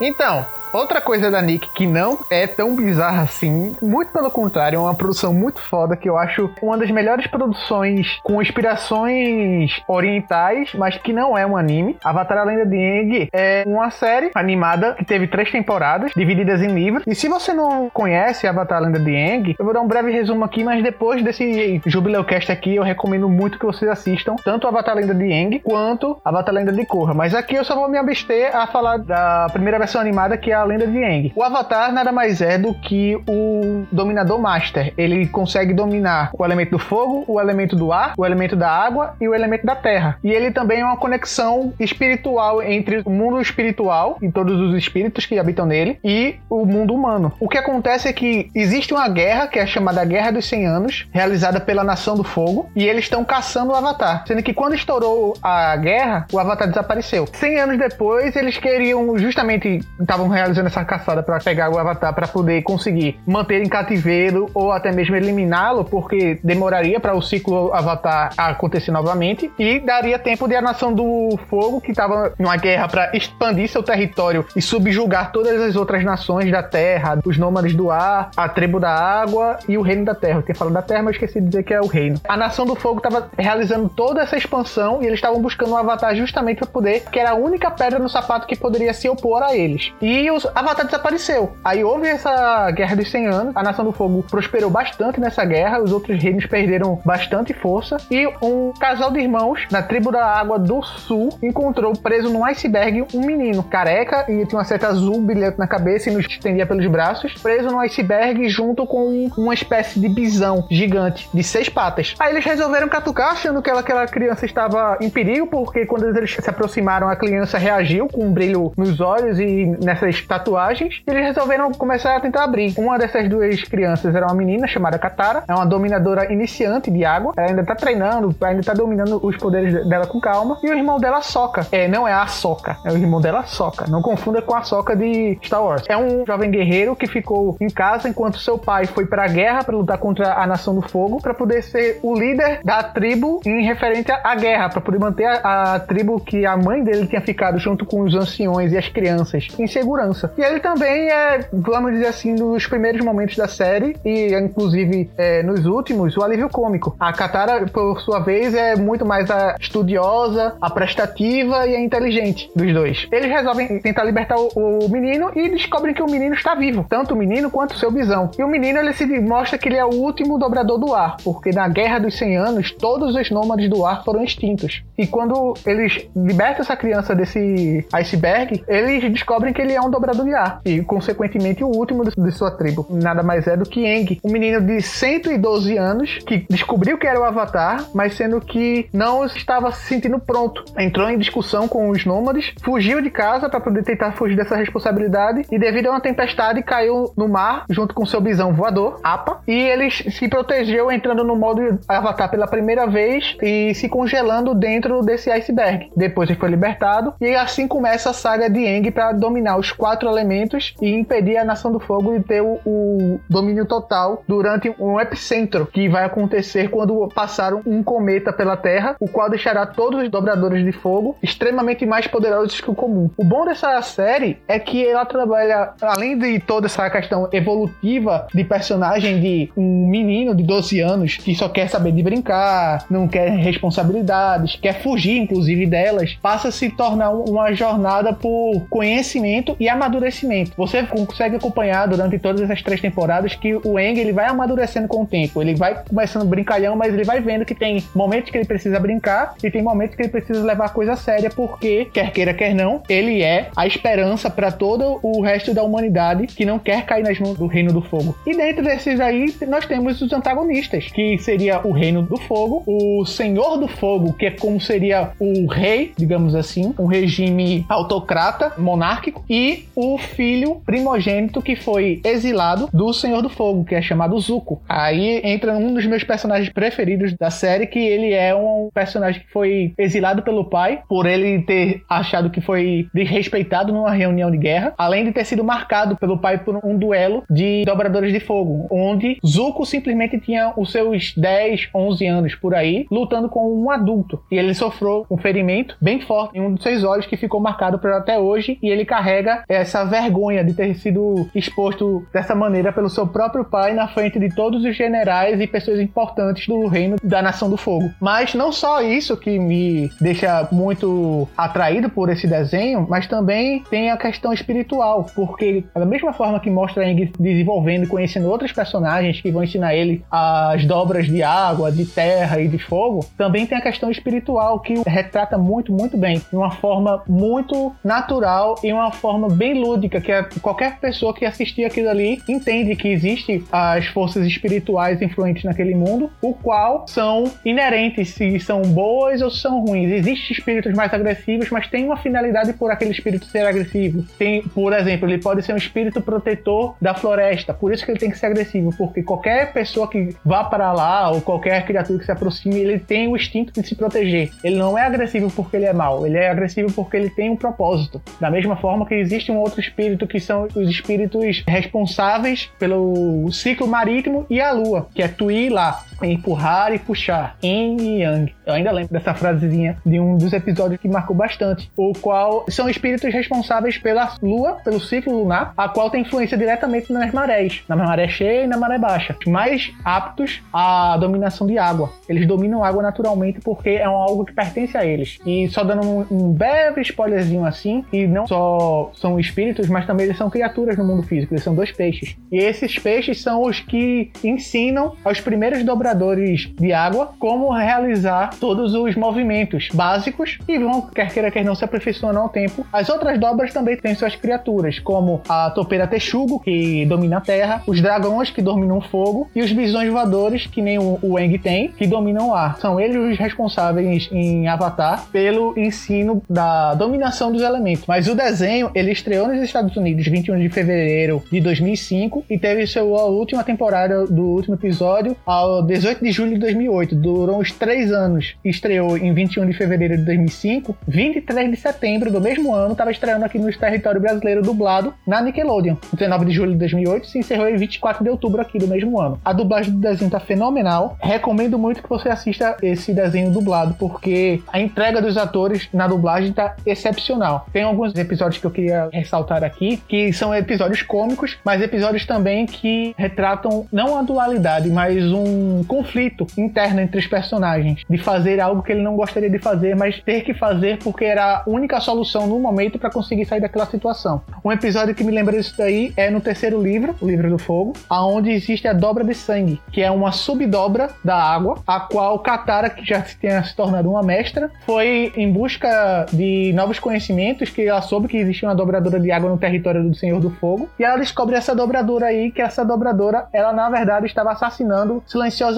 Então, Outra coisa da Nick que não é tão bizarra assim, muito pelo contrário, é uma produção muito foda que eu acho uma das melhores produções com inspirações orientais, mas que não é um anime. Avatar a Lenda de Aang é uma série animada que teve três temporadas, divididas em livros. E se você não conhece Avatar a Lenda de Aang, eu vou dar um breve resumo aqui, mas depois desse Jubileucast aqui, eu recomendo muito que vocês assistam tanto Avatar a Lenda de Aang quanto Avatar a Lenda de Korra. Mas aqui eu só vou me abster a falar da primeira versão animada, que é a Lenda de Aang. O Avatar nada mais é do que o Dominador Master. Ele consegue dominar o elemento do fogo, o elemento do ar, o elemento da água e o elemento da terra. E ele também é uma conexão espiritual entre o mundo espiritual e todos os espíritos que habitam nele e o mundo humano. O que acontece é que existe uma guerra, que é chamada Guerra dos 100 Anos, realizada pela Nação do Fogo, e eles estão caçando o Avatar. Sendo que quando estourou a guerra, o Avatar desapareceu. 100 anos depois, eles queriam justamente estavam realizando essa caçada para pegar o Avatar para poder conseguir manter em cativeiro ou até mesmo eliminá-lo, porque demoraria para o ciclo Avatar acontecer novamente e daria tempo de a Nação do Fogo, que estava numa guerra para expandir seu território e subjugar todas as outras nações da Terra, os nômades do ar, a tribo da água e o reino da Terra. Eu tinha falado da Terra, mas esqueci de dizer que é o reino. A Nação do Fogo estava realizando toda essa expansão e eles estavam buscando um Avatar justamente para poder, que era a única pedra no sapato que poderia se opor a eles. E o Avatar desapareceu. Aí houve essa Guerra dos 100 Anos, a Nação do Fogo prosperou bastante nessa guerra, os outros reinos perderam bastante força e um casal de irmãos na tribo da Água do Sul encontrou preso num iceberg um menino careca e tinha uma seta azul brilhante na cabeça e nos estendia pelos braços, preso num iceberg junto com uma espécie de bisão gigante de seis patas. Aí eles resolveram catucar achando que aquela criança estava em perigo porque quando eles se aproximaram a criança reagiu com um brilho nos olhos e nessas tatuagens. E eles resolveram começar a tentar abrir. Uma dessas duas crianças era uma menina chamada Katara, é uma dominadora iniciante de água. Ela ainda tá treinando, ainda tá dominando os poderes dela com calma. E o irmão dela, Soca. É, não é a Soca, é o irmão dela, Soca. Não confunda com a Soca de Star Wars. É um jovem guerreiro que ficou em casa enquanto seu pai foi pra guerra para lutar contra a Nação do Fogo, para poder ser o líder da tribo em referente à guerra, para poder manter a, a tribo que a mãe dele tinha ficado junto com os anciões e as crianças em segurança. E ele também é, vamos dizer assim, nos primeiros momentos da série e inclusive é, nos últimos, o alívio cômico. A Katara, por sua vez, é muito mais a estudiosa, a prestativa e a inteligente dos dois. Eles resolvem tentar libertar o, o menino e descobrem que o menino está vivo, tanto o menino quanto o seu bisão. E o menino ele se mostra que ele é o último dobrador do ar, porque na Guerra dos 100 Anos todos os nômades do ar foram extintos. E quando eles libertam essa criança desse iceberg, eles descobrem que ele é um dobrador de ar e, consequentemente, o último de sua tribo. Nada mais é do que Eng, um menino de 112 anos que descobriu que era o Avatar, mas sendo que não estava se sentindo pronto. Entrou em discussão com os nômades, fugiu de casa para poder tentar fugir dessa responsabilidade e, devido a uma tempestade, caiu no mar junto com seu bisão voador, Apa, e ele se protegeu entrando no modo Avatar pela primeira vez e se congelando dentro desse iceberg. Depois ele foi libertado e assim começa a saga de Aang para dominar os quatro elementos e impedir a Nação do Fogo de ter o, o, domínio total durante um epicentro que vai acontecer quando passar um cometa pela Terra, o qual deixará todos os dobradores de fogo extremamente mais poderosos que o comum. O bom dessa série é que ela trabalha, além de toda essa questão evolutiva de personagem de um menino de 12 anos que só quer saber de brincar, não quer responsabilidades, quer fugir inclusive delas, passa a se tornar uma jornada por conhecimento e amadurecimento. Você consegue acompanhar durante todas essas três temporadas que o Eng ele vai amadurecendo com o tempo. Ele vai começando brincalhão, mas ele vai vendo que tem momentos que ele precisa brincar e tem momentos que ele precisa levar a coisa séria, porque, quer queira, quer não, ele é a esperança para todo o resto da humanidade que não quer cair nas mãos do Reino do Fogo. E dentro desses aí, nós temos os antagonistas, que seria o Reino do Fogo, o Senhor do Fogo, que é como seria o rei, digamos assim, um regime autocrata, monárquico, e o filho primogênito que foi exilado do Senhor do Fogo, que é chamado Zuko. Aí entra um dos meus personagens preferidos da série, que ele é um personagem que foi exilado pelo pai, por ele ter achado que foi desrespeitado numa reunião de guerra, além de ter sido marcado pelo pai por um duelo de dobradores de fogo, onde Zuko simplesmente tinha os seus 10, 11 anos por aí, lutando com um adulto. E ele sofreu um ferimento bem forte em um dos seus olhos que ficou marcado por até hoje, e ele carrega essa vergonha de ter sido exposto dessa maneira pelo seu próprio pai na frente de todos os generais e pessoas importantes do reino da Nação do Fogo. Mas não só isso que me deixa muito atraído por esse desenho, mas também tem a questão espiritual, porque da mesma forma que mostra Aang desenvolvendo e conhecendo outros personagens que vão ensinar ele as dobras de água, de terra e de fogo, também tem a questão espiritual que retrata muito, muito bem, de uma forma muito natural e uma forma bem lúdica, que qualquer pessoa que assistir aquilo ali entende que existe as forças espirituais influentes naquele mundo, o qual são inerentes se são boas ou são ruins. Existem espíritos mais agressivos, mas tem uma finalidade por aquele espírito ser agressivo. Tem, por exemplo, ele pode ser um espírito protetor da floresta, por isso que ele tem que ser agressivo, porque qualquer pessoa que vá para lá ou qualquer criatura que se aproxime, ele tem o instinto de se proteger. Ele não é agressivo porque ele é mau, ele é agressivo porque ele tem um propósito. Da mesma forma que existe um outro espírito que são os espíritos responsáveis pelo ciclo marítimo e a lua, que é Tui lá, empurrar e puxar, yin yang. Eu ainda lembro dessa frasezinha de um dos episódios que marcou bastante, o qual são espíritos responsáveis pela lua, pelo ciclo lunar, a qual tem influência diretamente nas marés, na maré cheia e na maré baixa. Mais aptos à dominação de água. Eles dominam água naturalmente porque é algo que pertence a eles. E só dando um, um breve spoilerzinho assim, e não só são espíritos, mas também eles são criaturas no mundo físico, eles são dois peixes. E esses peixes são os que ensinam aos primeiros dobradores de água como realizar todos os movimentos básicos e vão, quer queira, quer não, se aperfeiçoando ao tempo. As outras dobras também têm suas criaturas, como a topeira texugo, que domina a terra, os dragões, que dominam o fogo, e os bisões voadores, que nem o, Eng tem, que dominam o ar. São eles os responsáveis em Avatar pelo ensino da dominação dos elementos. Mas o desenho, ele estreou nos Estados Unidos 21 de fevereiro de 2005 e teve sua última temporada do último episódio ao 18 de julho de 2008. Durou uns três anos. Estreou em 21 de fevereiro de 2005. 23 de setembro do mesmo ano, estava estreando aqui no território brasileiro dublado na Nickelodeon. 19 de julho de 2008 se encerrou em 24 de outubro aqui do mesmo ano. A dublagem do desenho tá fenomenal. Recomendo muito que você assista esse desenho dublado, porque a entrega dos atores na dublagem tá excepcional. Tem alguns episódios que eu queria ressaltar aqui, que são episódios cômicos, mas episódios também que retratam não a dualidade, mas um conflito interno entre os personagens, de fazer algo que ele não gostaria de fazer, mas ter que fazer porque era a única solução no momento para conseguir sair daquela situação. Um episódio que me lembra disso daí é no terceiro livro, o livro do fogo, aonde existe a dobra de sangue, que é uma subdobra da água, a qual Katara, que já tinha se tornado uma mestra, foi em busca de novos conhecimentos, que ela soube que existia uma dobradora de água no território do Senhor do Fogo, e ela descobre essa dobradora aí, que essa dobradora, ela na verdade estava assassinando silenciosamente,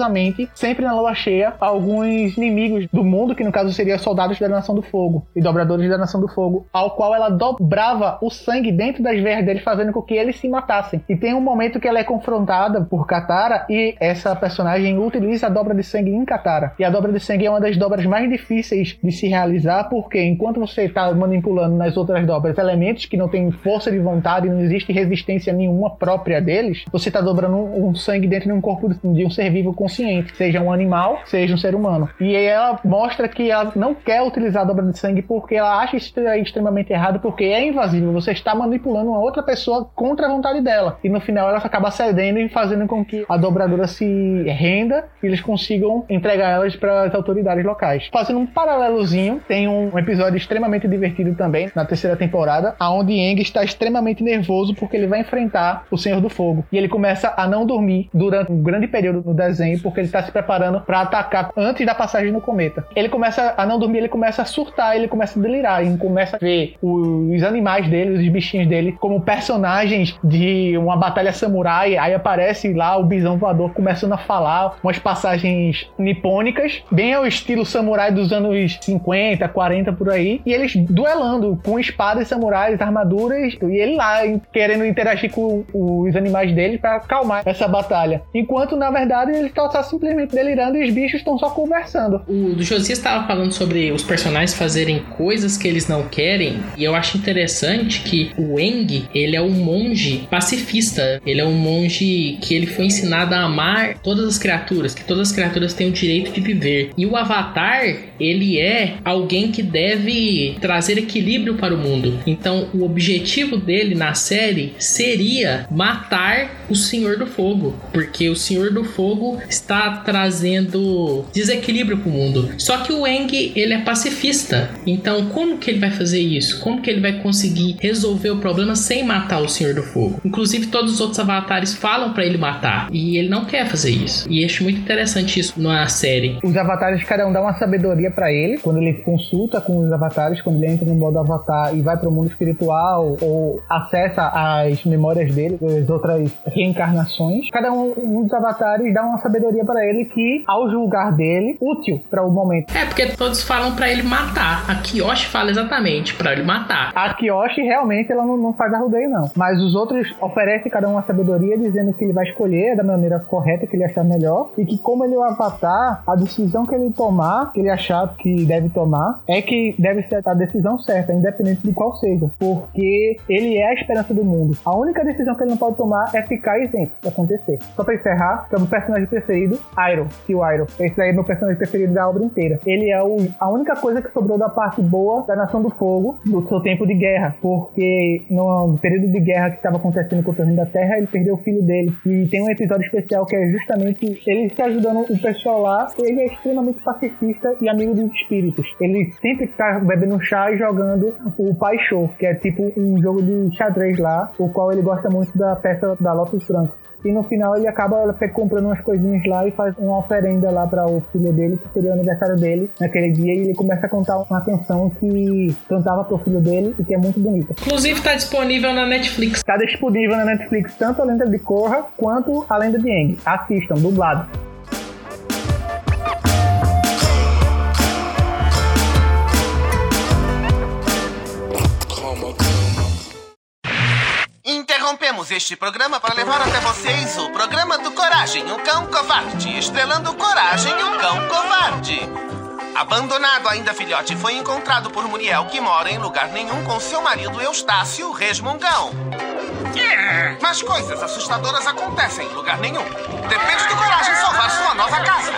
sempre na lua cheia, alguns inimigos do mundo, que no caso seria soldados da Nação do Fogo e dobradores da Nação do Fogo, ao qual ela dobrava o sangue dentro das veias deles, fazendo com que eles se matassem. E tem um momento que ela é confrontada por Katara e essa personagem utiliza a dobra de sangue em Katara. E a dobra de sangue é uma das dobras mais difíceis de se realizar, porque enquanto você está manipulando nas outras dobras elementos que não têm força de vontade, não existe resistência nenhuma própria deles, você está dobrando um, sangue dentro de um corpo de um ser vivo consciente, seja um animal, seja um ser humano. E ela mostra que ela não quer utilizar a dobra de sangue porque ela acha isso extremamente errado, porque é invasivo. Você está manipulando uma outra pessoa contra a vontade dela. E no final ela acaba cedendo e fazendo com que a dobradora se renda e eles consigam entregar elas para as autoridades locais. Fazendo um paralelozinho, tem um episódio extremamente divertido também na terceira temporada, aonde Aang está extremamente nervoso porque ele vai enfrentar o Senhor do Fogo. E ele começa a não dormir durante um grande período no desenho porque ele está se preparando para atacar antes da passagem no cometa. Ele começa a não dormir, ele começa a surtar, ele começa a delirar, ele começa a ver os animais dele, os bichinhos dele como personagens de uma batalha samurai. Aí aparece lá o bisão voador começando a falar umas passagens nipônicas, bem ao estilo samurai dos anos 50, 40 por aí, e eles duelando com espadas samurais, armaduras, e ele lá querendo interagir com os animais dele para acalmar essa batalha. Enquanto na verdade ele está pessoal tá simplesmente delirando e os bichos estão só conversando. O do Josias estava falando sobre os personagens fazerem coisas que eles não querem, e eu acho interessante que o Eng, ele é um monge pacifista. Ele é um monge que ele foi ensinado a amar todas as criaturas, que todas as criaturas têm o direito de viver. E o Avatar, ele é alguém que deve trazer equilíbrio para o mundo. Então, o objetivo dele na série seria matar o Senhor do Fogo, porque o Senhor do Fogo está trazendo desequilíbrio para o mundo. Só que o Eng, ele é pacifista. Então, como que ele vai fazer isso? Como que ele vai conseguir resolver o problema sem matar o Senhor do Fogo? Inclusive, todos os outros avatares falam para ele matar, e ele não quer fazer isso. E acho muito interessante isso na série. Os avatares, cada um dá uma sabedoria para ele, quando ele consulta com os avatares, quando ele entra no modo avatar e vai para o mundo espiritual ou acessa as memórias dele, as outras reencarnações. Cada um, um dos avatares dá uma sabedoria para ele que, ao julgar dele, útil para o momento. É, porque todos falam para ele matar. A Kyoshi fala exatamente para ele matar. A Kyoshi realmente ela não, não faz arrudeio, não. Mas os outros oferecem cada um uma sabedoria dizendo que ele vai escolher da maneira correta que ele achar melhor e que como ele é o avatar, a decisão que ele tomar, que ele achar que deve tomar, é que deve ser a decisão certa, independente de qual seja, porque ele é a esperança do mundo. A única decisão que ele não pode tomar é ficar isento de acontecer. Só pra encerrar, que é o personagem preferido, Iroh, o Iroh. Esse aí é meu personagem preferido da obra inteira. Ele é o, a única coisa que sobrou da parte boa da Nação do Fogo, do seu tempo de guerra, porque no período de guerra que estava acontecendo contra o Reino da Terra, ele perdeu o filho dele. E tem um episódio especial que é justamente ele se ajudando o pessoal lá. Ele é extremamente pacifista e amigo dos espíritos. Ele sempre tá bebendo chá e jogando o Pai Show, que é tipo um jogo de xadrez lá, o qual ele gosta muito da peça da Lotus Branco. E no final ele acaba comprando umas coisinhas lá e faz uma oferenda lá para o filho dele, que seria o aniversário dele naquele dia. E ele começa a contar uma canção que cantava pro filho dele e que é muito bonita. Inclusive tá disponível na Netflix. Tá disponível na Netflix tanto a lenda de Korra quanto a lenda de Aang. Assistam, dublado. Interrompemos este programa para levar até vocês o programa do Coragem, o Cão Covarde, estrelando Coragem, o Cão Covarde. Abandonado ainda filhote, foi encontrado por Muriel, que mora em lugar nenhum com seu marido Eustácio Resmungão. Mas coisas assustadoras acontecem em lugar nenhum. Depende do Coragem salvar sua nova casa.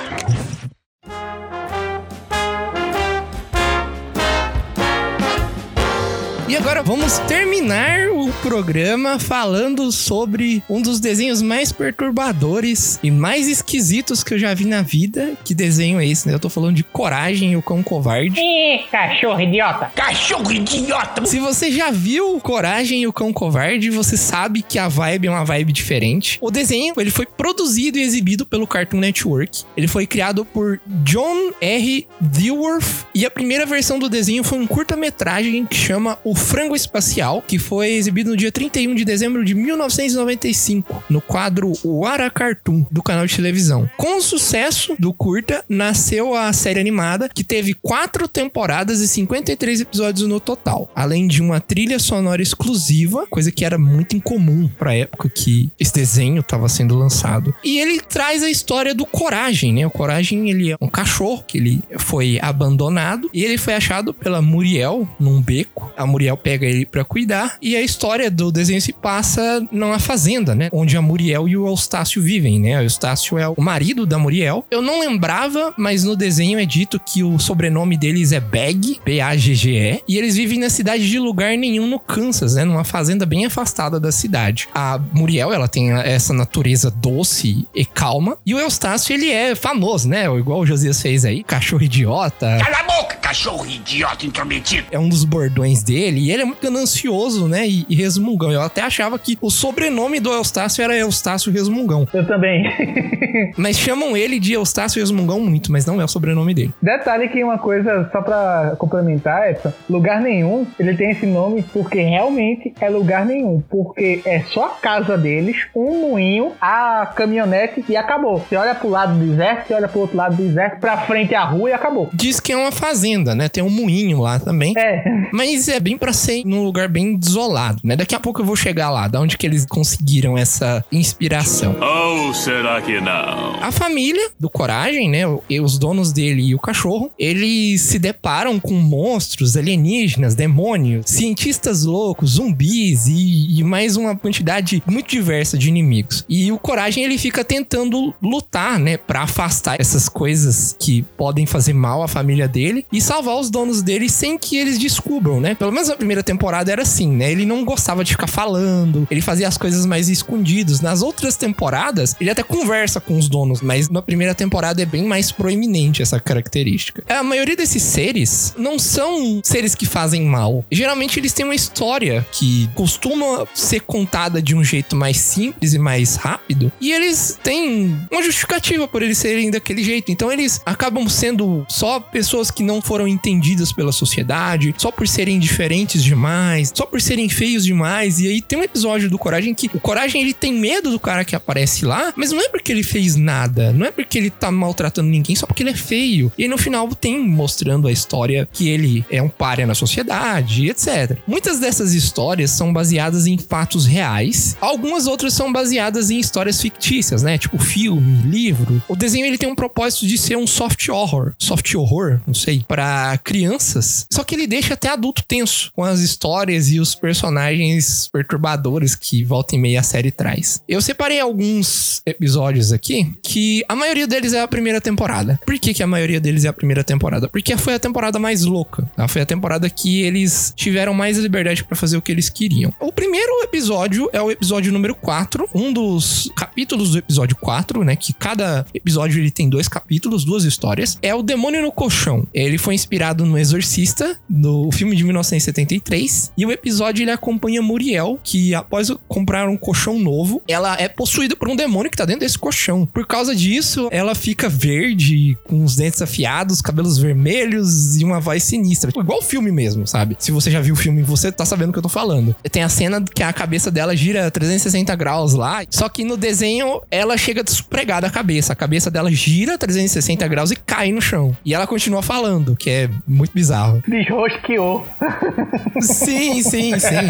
E agora vamos terminar o programa falando sobre um dos desenhos mais perturbadores e mais esquisitos que eu já vi na vida. Que desenho é esse, né? Eu tô falando de Coragem e o Cão Covarde. Ih, cachorro idiota! Cachorro idiota! Se você já viu Coragem e o Cão Covarde, você sabe que a vibe é uma vibe diferente. O desenho, ele foi produzido e exibido pelo Cartoon Network. Ele foi criado por John R. Dilworth e a primeira versão do desenho foi um curta-metragem que chama O Frango Espacial, que foi exibido no dia 31 de dezembro de 1995, no quadro Wara Cartoon, do canal de televisão. Com o sucesso do curta, nasceu a série animada, que teve quatro temporadas e 53 episódios no total, além de uma trilha sonora exclusiva, coisa que era muito incomum pra época que esse desenho estava sendo lançado. E ele traz a história do Coragem, né? O Coragem, ele é um cachorro que ele foi abandonado e ele foi achado pela Muriel num beco. A Muriel pega ele para cuidar e a história do desenho se passa numa fazenda, né? Onde a Muriel e o Eustácio vivem, né? O Eustácio é o marido da Muriel. Eu não lembrava, mas no desenho é dito que o sobrenome deles é Bag, B-A-G-G-E, e eles vivem na cidade de lugar nenhum no Kansas, né? Numa fazenda bem afastada da cidade. A Muriel, ela tem essa natureza doce e calma, e o Eustácio, ele é famoso, né? Igual o Josias fez aí, cachorro idiota. Cala cachorro idiota intrometido! É um dos bordões dele, e ele é muito ganancioso, né? E, e resmungão. Eu até achava que o sobrenome do Eustácio era Eustácio Resmungão. Eu também. mas chamam ele de Eustácio Resmungão muito, mas não é o sobrenome dele. Detalhe que uma coisa, só pra complementar, Edson, lugar nenhum, ele tem esse nome porque realmente é lugar nenhum. Porque é só a casa deles, um moinho, a caminhonete e acabou. Você olha pro lado do deserto, você olha pro outro lado do deserto, pra frente a rua e acabou. Diz que é uma fazenda fazenda, né? Tem um moinho lá também. É. Mas é bem pra ser num lugar bem desolado, né? Daqui a pouco eu vou chegar lá, da onde que eles conseguiram essa inspiração. Ou será que não? A família do Coragem, né? E os donos dele e o cachorro, eles se deparam com monstros, alienígenas, demônios, cientistas loucos, zumbis e, e mais uma quantidade muito diversa de inimigos. E o Coragem ele fica tentando lutar, né, Pra afastar essas coisas que podem fazer mal à família dele e salvar os donos dele sem que eles descubram, né? Pelo menos na primeira temporada era assim, né? Ele não gostava de ficar falando, ele fazia as coisas mais escondidos. Nas outras temporadas, ele até conversa com os donos, mas na primeira temporada é bem mais proeminente essa característica. A maioria desses seres não são seres que fazem mal. Geralmente eles têm uma história que costuma ser contada de um jeito mais simples e mais rápido, e eles têm uma justificativa por eles serem daquele jeito. Então eles acabam sendo só pessoas que não foram entendidas pela sociedade, só por serem diferentes demais, só por serem feios demais. E aí tem um episódio do Coragem que o Coragem ele tem medo do cara que aparece lá, mas não é porque ele fez nada, não é porque ele tá maltratando ninguém, só porque ele é feio. E aí no final tem mostrando a história que ele é um páreo na sociedade, etc. Muitas dessas histórias são baseadas em fatos reais, algumas outras são baseadas em histórias fictícias, né? Tipo filme, livro. O desenho ele tem um propósito de ser um soft horror, soft horror, não sei, para crianças. Só que ele deixa até adulto tenso com as histórias e os personagens perturbadores que volta e meia a série traz. Eu separei alguns episódios aqui que a maioria deles é a primeira temporada. Por que, que a maioria deles é a primeira temporada? Porque foi a temporada mais louca. Tá? Foi a temporada que eles tiveram mais liberdade para fazer o que eles queriam. O primeiro episódio é o episódio número 4, um dos capítulos do episódio 4, né? Que cada episódio ele tem dois capítulos, duas histórias. É o Demônio no Colchão. Ele foi inspirado no Exorcista, do filme de 1973. E o episódio ele acompanha Muriel, que após comprar um colchão novo, ela é possuída por um demônio que tá dentro desse colchão. Por causa disso, ela fica verde, com os dentes afiados, cabelos vermelhos e uma voz sinistra. Tipo, igual o filme mesmo, sabe? Se você já viu o filme, você tá sabendo o que eu tô falando. Tem a cena que a cabeça dela gira 360 graus lá, só que no desenho ela chega despregada a cabeça. A cabeça dela gira 360 graus e cai no chão. E ela continua falando, que é muito bizarro. Desrosqueou. Sim, sim, sim.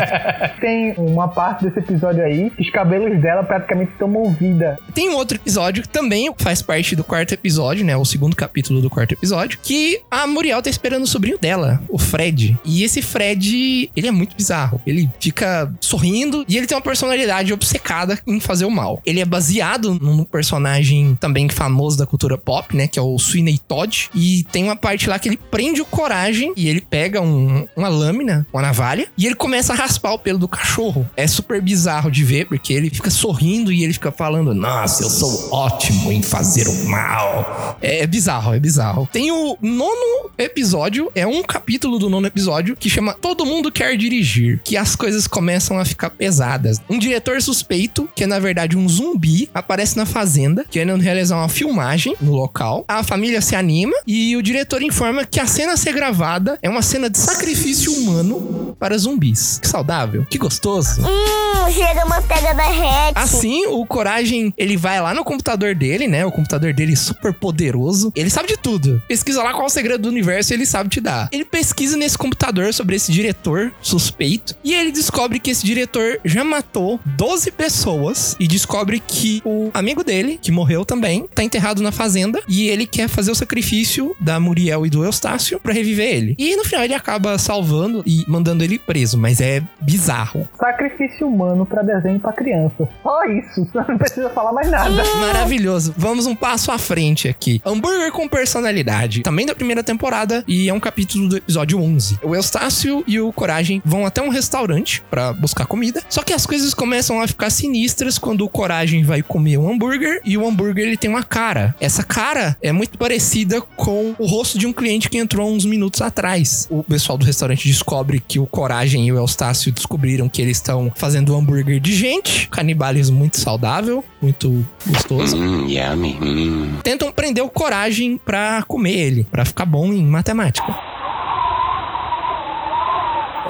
Tem uma parte desse episódio aí que os cabelos dela praticamente tomam vida. Tem um outro episódio que também faz parte do quarto episódio, né? O segundo capítulo do quarto episódio, que a Muriel tá esperando o sobrinho dela, o Fred. E esse Fred, ele é muito bizarro. Ele fica sorrindo e ele tem uma personalidade obcecada em fazer o mal. Ele é baseado num personagem também famoso da cultura pop, né? Que é o Sweeney Todd. E tem uma parte lá que ele prende o coragem e ele pega um, uma lâmina, uma navalha, e ele começa a raspar o pelo do cachorro. É super bizarro de ver, porque ele fica sorrindo e ele fica falando: Nossa, eu sou ótimo em fazer o mal. É, é bizarro, é bizarro. Tem o nono episódio, é um capítulo do nono episódio que chama Todo Mundo Quer Dirigir, que as coisas começam a ficar pesadas. Um diretor suspeito, que é na verdade um zumbi, aparece na fazenda, querendo realizar uma filmagem no local. A família se anima e o diretor informa que a cena a ser gravada é uma cena de sacrifício humano para zumbis. Que saudável, que gostoso. Hum, chega manteiga derrete. Assim, o Coragem, ele vai lá no computador dele, né? O computador dele é super poderoso. Ele sabe de tudo. Pesquisa lá qual é o segredo do universo e ele sabe te dar. Ele pesquisa nesse computador sobre esse diretor suspeito e ele descobre que esse diretor já matou 12 pessoas e descobre que o amigo dele, que morreu também, tá enterrado na fazenda e ele quer fazer o sacrifício da Muriel e do Eustácio para reviver ele. E no final ele acaba salvando e mandando ele preso, mas é bizarro. Sacrifício humano para desenho para criança. Só isso, não precisa falar mais nada. Maravilhoso. Vamos um passo à frente aqui. Hambúrguer com personalidade, também da primeira temporada e é um capítulo do episódio 11. O Eustácio e o Coragem vão até um restaurante para buscar comida, só que as coisas começam a ficar sinistras quando o Coragem vai comer um hambúrguer e o hambúrguer ele tem uma cara. Essa cara é muito parecida com o rosto de um cliente que entrou uns minutos atrás. O pessoal do restaurante descobre que o Coragem e o Eustácio descobriram que eles estão fazendo hambúrguer de gente, canibalismo muito saudável, muito gostoso. Hum, yummy. Hum. Tentam prender o Coragem pra comer ele, pra ficar bom em matemática.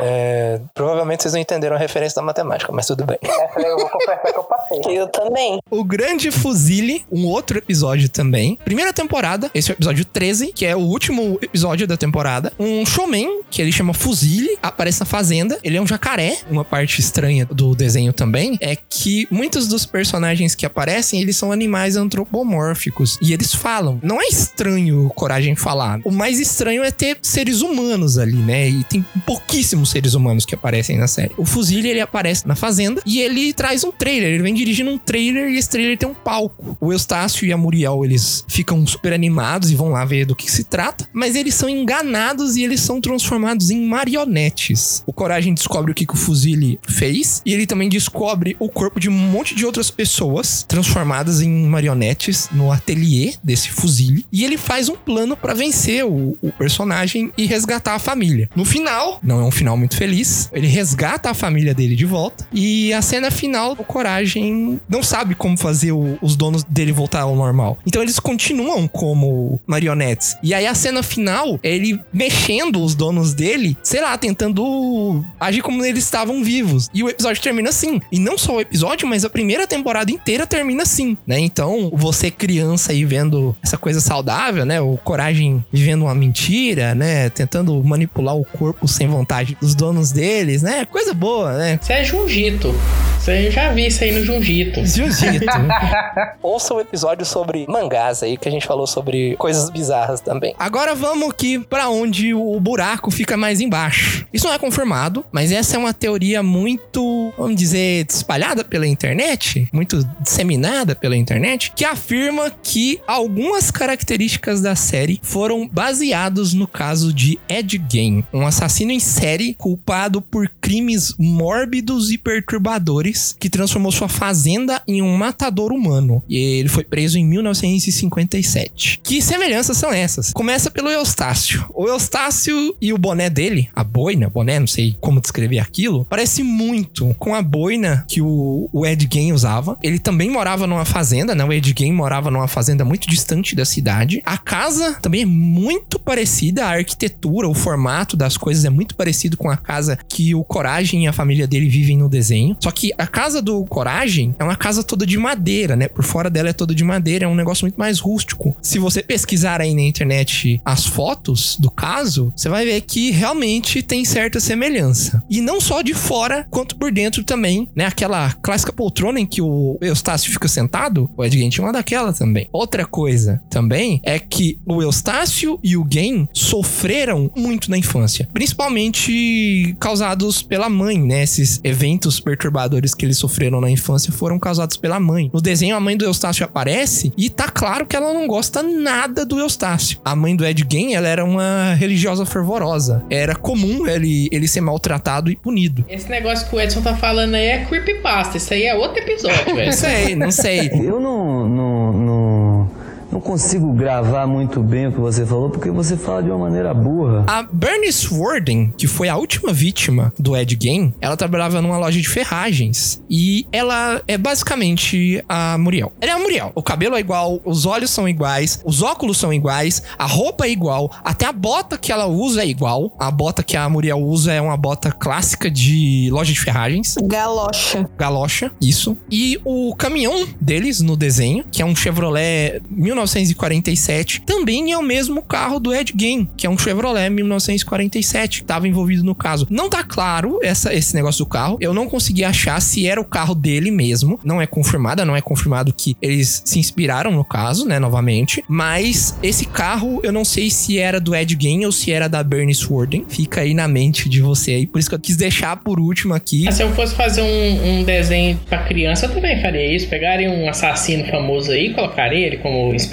É, provavelmente vocês não entenderam a referência da matemática, mas tudo bem. Essa eu vou confessar que eu passei. Eu também. O Grande Fuzile, um outro episódio também. Primeira temporada, esse é o episódio 13, que é o último episódio da temporada. Um showman, que ele chama Fuzile, aparece na fazenda. Ele é um jacaré. Uma parte estranha do desenho também é que muitos dos personagens que aparecem, eles são animais antropomórficos. E eles falam. Não é estranho Coragem falar. O mais estranho é ter seres humanos ali, né? E tem pouquíssimos seres humanos que aparecem na série. O Fuzile, ele aparece na fazenda e ele traz um trailer. Ele vem dirigindo um trailer e esse trailer tem um palco. O Eustácio e a Muriel, eles ficam super animados e vão lá ver do que se trata, mas eles são enganados e eles são transformados em marionetes. O Coragem descobre o que, que o Fuzile fez e ele também descobre o corpo de um monte de outras pessoas transformadas em marionetes no ateliê desse Fuzile e ele faz um plano para vencer o, o personagem e resgatar a família. No final, não é um final muito feliz, ele resgata a família dele de volta e a cena final, o Coragem não sabe como fazer o- os donos dele voltar ao normal. Então eles continuam como marionetes. E aí a cena final é ele mexendo os donos dele, sei lá, tentando agir como eles estavam vivos. E o episódio termina assim. E não só o episódio, mas a primeira temporada inteira termina assim, né? Então, você criança aí vendo essa coisa saudável, né? O Coragem vivendo uma mentira, né? Tentando manipular o corpo sem vontade dos donos deles, né? Coisa boa, né? Isso é Jujito. Você já vi isso aí no Jujito. Jiu-jitsu. Ouça o episódio sobre mangás aí, que a gente falou sobre coisas bizarras também. Agora vamos aqui pra onde o buraco fica mais embaixo. Isso não é confirmado, mas essa é uma teoria muito, vamos dizer, espalhada pela internet, muito disseminada pela internet, que afirma que algumas características da série foram baseados no caso de Ed Gein, um assassino em série culpado por crimes mórbidos e perturbadores que transformou sua fazenda em um matador humano. E ele foi preso em 1957. Que semelhanças são essas? Começa pelo Eustácio. O Eustácio e o boné dele, a boina, boné, não sei como descrever aquilo, parece muito com a boina que o, o Ed Gein usava. Ele também morava numa fazenda, né? O Ed Gein morava numa fazenda muito distante da cidade. A casa também é muito parecida, a arquitetura, o formato das coisas é muito parecido com a casa que o Coragem e a família dele vivem no desenho. Só que a casa do Coragem é uma casa toda de madeira, né? Por fora dela é toda de madeira, é um negócio muito mais rústico. Se você pesquisar aí na internet as fotos do caso, você vai ver que realmente tem certa semelhança. E não só de fora, quanto por dentro também, né? Aquela clássica poltrona em que o Eustácio fica sentado, o Ed Gein tinha uma daquela também. Outra coisa também é que o Eustácio e o Gein sofreram muito na infância, principalmente causados pela mãe, né? Esses eventos perturbadores que eles sofreram na infância foram causados pela mãe. No desenho, a mãe do Eustácio aparece e tá claro que ela não gosta nada do Eustácio. A mãe do Ed Gein, ela era uma religiosa fervorosa. Era comum ele, ele ser maltratado e punido. Esse negócio que o Edson tá falando aí é creepypasta. Isso aí é outro episódio, velho. Não sei, não sei. Eu não, não, não, não consigo gravar muito bem o que você falou, porque você fala de uma maneira burra. A Bernice Warden, que foi a última vítima do Ed Gein, ela trabalhava numa loja de ferragens. E ela é basicamente a Muriel. Ela é a Muriel. O cabelo é igual, os olhos são iguais, os óculos são iguais, a roupa é igual, até a bota que ela usa é igual. A bota que a Muriel usa é uma bota clássica de loja de ferragens. Galocha. Galocha, isso. E o caminhão deles no desenho, que é um Chevrolet 1947, também é o mesmo carro do Ed Gein, que é um Chevrolet 1947, que estava envolvido no caso. Não tá claro essa, esse negócio do carro. Eu não consegui achar se era o carro dele mesmo. Não é confirmada, não é confirmado que eles se inspiraram no caso, né, novamente. Mas esse carro, eu não sei se era do Ed Gein ou se era da Bernice Warden. Fica aí na mente de você aí. Por isso que eu quis deixar por último aqui. Ah, se eu fosse fazer um, um desenho pra criança, eu também faria isso. Pegaria um assassino famoso aí, colocaria ele como inspiração.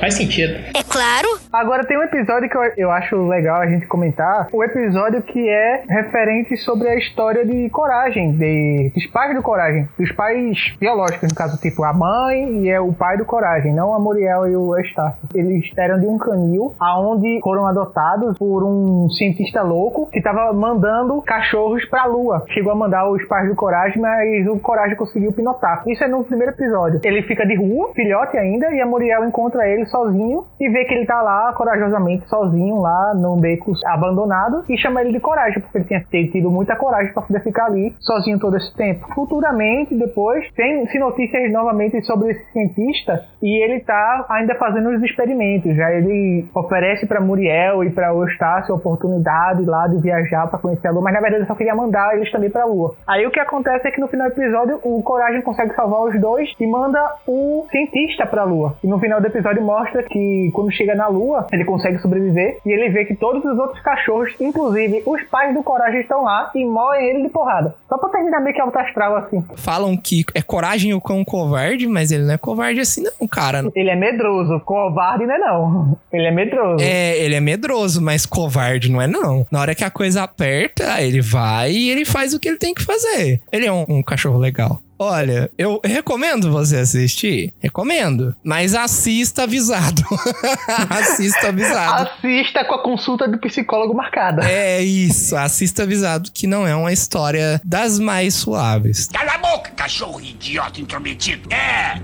Faz sentido. É claro. Agora tem um episódio que eu, eu acho legal a gente comentar. O episódio que é referente sobre a história de Coragem, de, dos pais do Coragem. Dos pais biológicos, no caso, tipo a mãe e é o pai do Coragem, não a Muriel e o Estácio. Eles eram de um canil aonde foram adotados por um cientista louco que estava mandando cachorros pra lua. Chegou a mandar os pais do Coragem, mas o Coragem conseguiu pinotar. Isso é no primeiro episódio. Ele fica de rua, filhote ainda, e a Muriel encontra encontra ele sozinho e vê que ele tá lá corajosamente sozinho lá num beco abandonado e chama ele de coragem, porque ele tinha tido muita coragem para poder ficar ali sozinho todo esse tempo. Futuramente, depois, tem-se notícias novamente sobre esse cientista e ele tá ainda fazendo os experimentos. Já ele oferece para Muriel e para Eustácio a oportunidade lá de viajar para conhecer a Lua, mas na verdade ele só queria mandar eles também para a Lua. Aí o que acontece é que no final do episódio o Coragem consegue salvar os dois e manda o cientista para a Lua. E no final do episódio mostra que quando chega na Lua, ele consegue sobreviver e ele vê que todos os outros cachorros, inclusive os pais do Coragem, estão lá e moem ele de porrada. Só pra terminar meio que alto astral assim. Falam que é coragem o cão covarde, mas ele não é covarde assim, não, cara. Ele é medroso, covarde não é não. Ele é medroso. É, ele é medroso, mas covarde não é não. Na hora que a coisa aperta, ele vai e ele faz o que ele tem que fazer. Ele é um, um cachorro legal. Olha, eu recomendo você assistir. Recomendo. Mas assista avisado. assista avisado. Assista com a consulta do psicólogo marcada. É isso. Assista avisado que não é uma história das mais suaves. Cala a boca, cachorro idiota intrometido. É,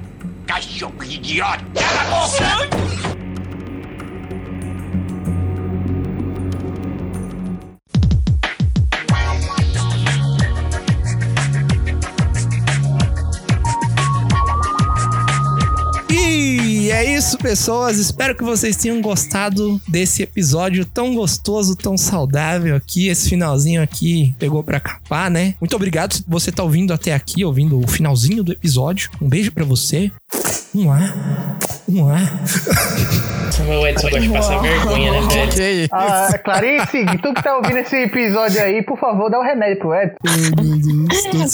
cachorro idiota. Cala a boca. É isso, pessoas. Espero que vocês tenham gostado desse episódio tão gostoso, tão saudável aqui. Esse finalzinho aqui pegou pra capar, né? Muito obrigado você tá ouvindo até aqui, ouvindo o finalzinho do episódio. Um beijo pra você. Um ar. Um ar. O Edson gosta de passar vergonha, né, velho? Ah, Clarice, tu que tá ouvindo esse episódio aí, por favor, dá o um remédio pro Edson.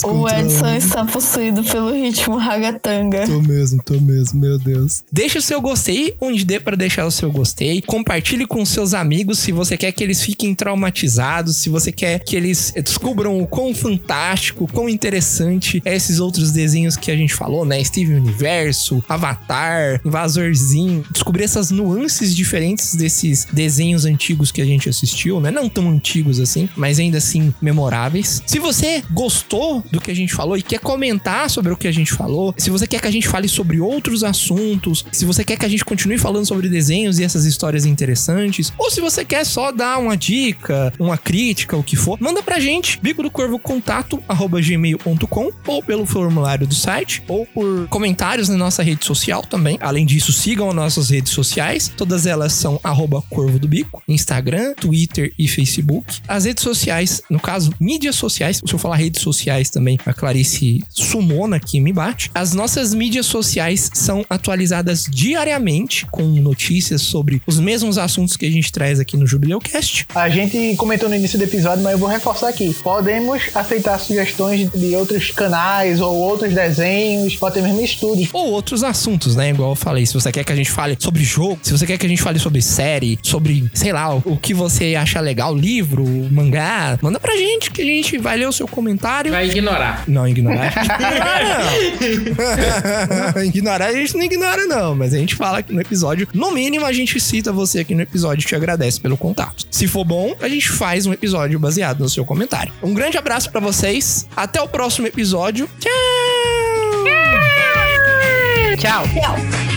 o Edson está possuído pelo ritmo ragatanga. Tô mesmo, tô mesmo, meu Deus. Deixa o seu gostei onde dê para deixar o seu gostei. Compartilhe com seus amigos se você quer que eles fiquem traumatizados, se você quer que eles descubram o quão fantástico, quão interessante é esses outros desenhos que a gente falou, né? Steven Universo, Avatar, Invasorzinho. Descobrir essas nuances diferentes desses desenhos antigos que a gente assistiu, né? Não tão antigos assim, mas ainda assim memoráveis. Se você gostou do que a gente falou e quer comentar sobre o que a gente falou, se você quer que a gente fale sobre outros assuntos, se você quer que a gente continue falando sobre desenhos e essas histórias interessantes, ou se você quer só dar uma dica, uma crítica, o que for, manda pra gente, bico do corvo contato gmail.com ou pelo formulário do site ou por comentários na nossa rede social também. Além disso, sigam as nossas redes sociais. Todas elas são arroba Corvo do Bico, Instagram, Twitter e Facebook. As redes sociais, no caso, mídias sociais, se eu falar redes sociais também, a Clarice Sumona aqui me bate. As nossas mídias sociais são atualizadas diariamente com notícias sobre os mesmos assuntos que a gente traz aqui no Jubileucast. A gente comentou no início do episódio, mas eu vou reforçar aqui. Podemos aceitar sugestões de outros canais ou outros desenhos, pode ter mesmo estúdios. Ou outros assuntos, né? Igual eu falei, se você quer que a gente fale sobre jogo, se você quer que a gente fale sobre série, sobre, sei lá, o que você acha legal, livro, mangá, manda pra gente que a gente vai ler o seu comentário. Vai ignorar. Não, ignorar. ignorar não. ignorar a gente não ignora não, mas a gente fala aqui no episódio. No mínimo a gente cita você aqui no episódio e te agradece pelo contato. Se for bom, a gente faz um episódio baseado no seu comentário. Um grande abraço para vocês. Até o próximo episódio. Tchau. Tchau. Tchau.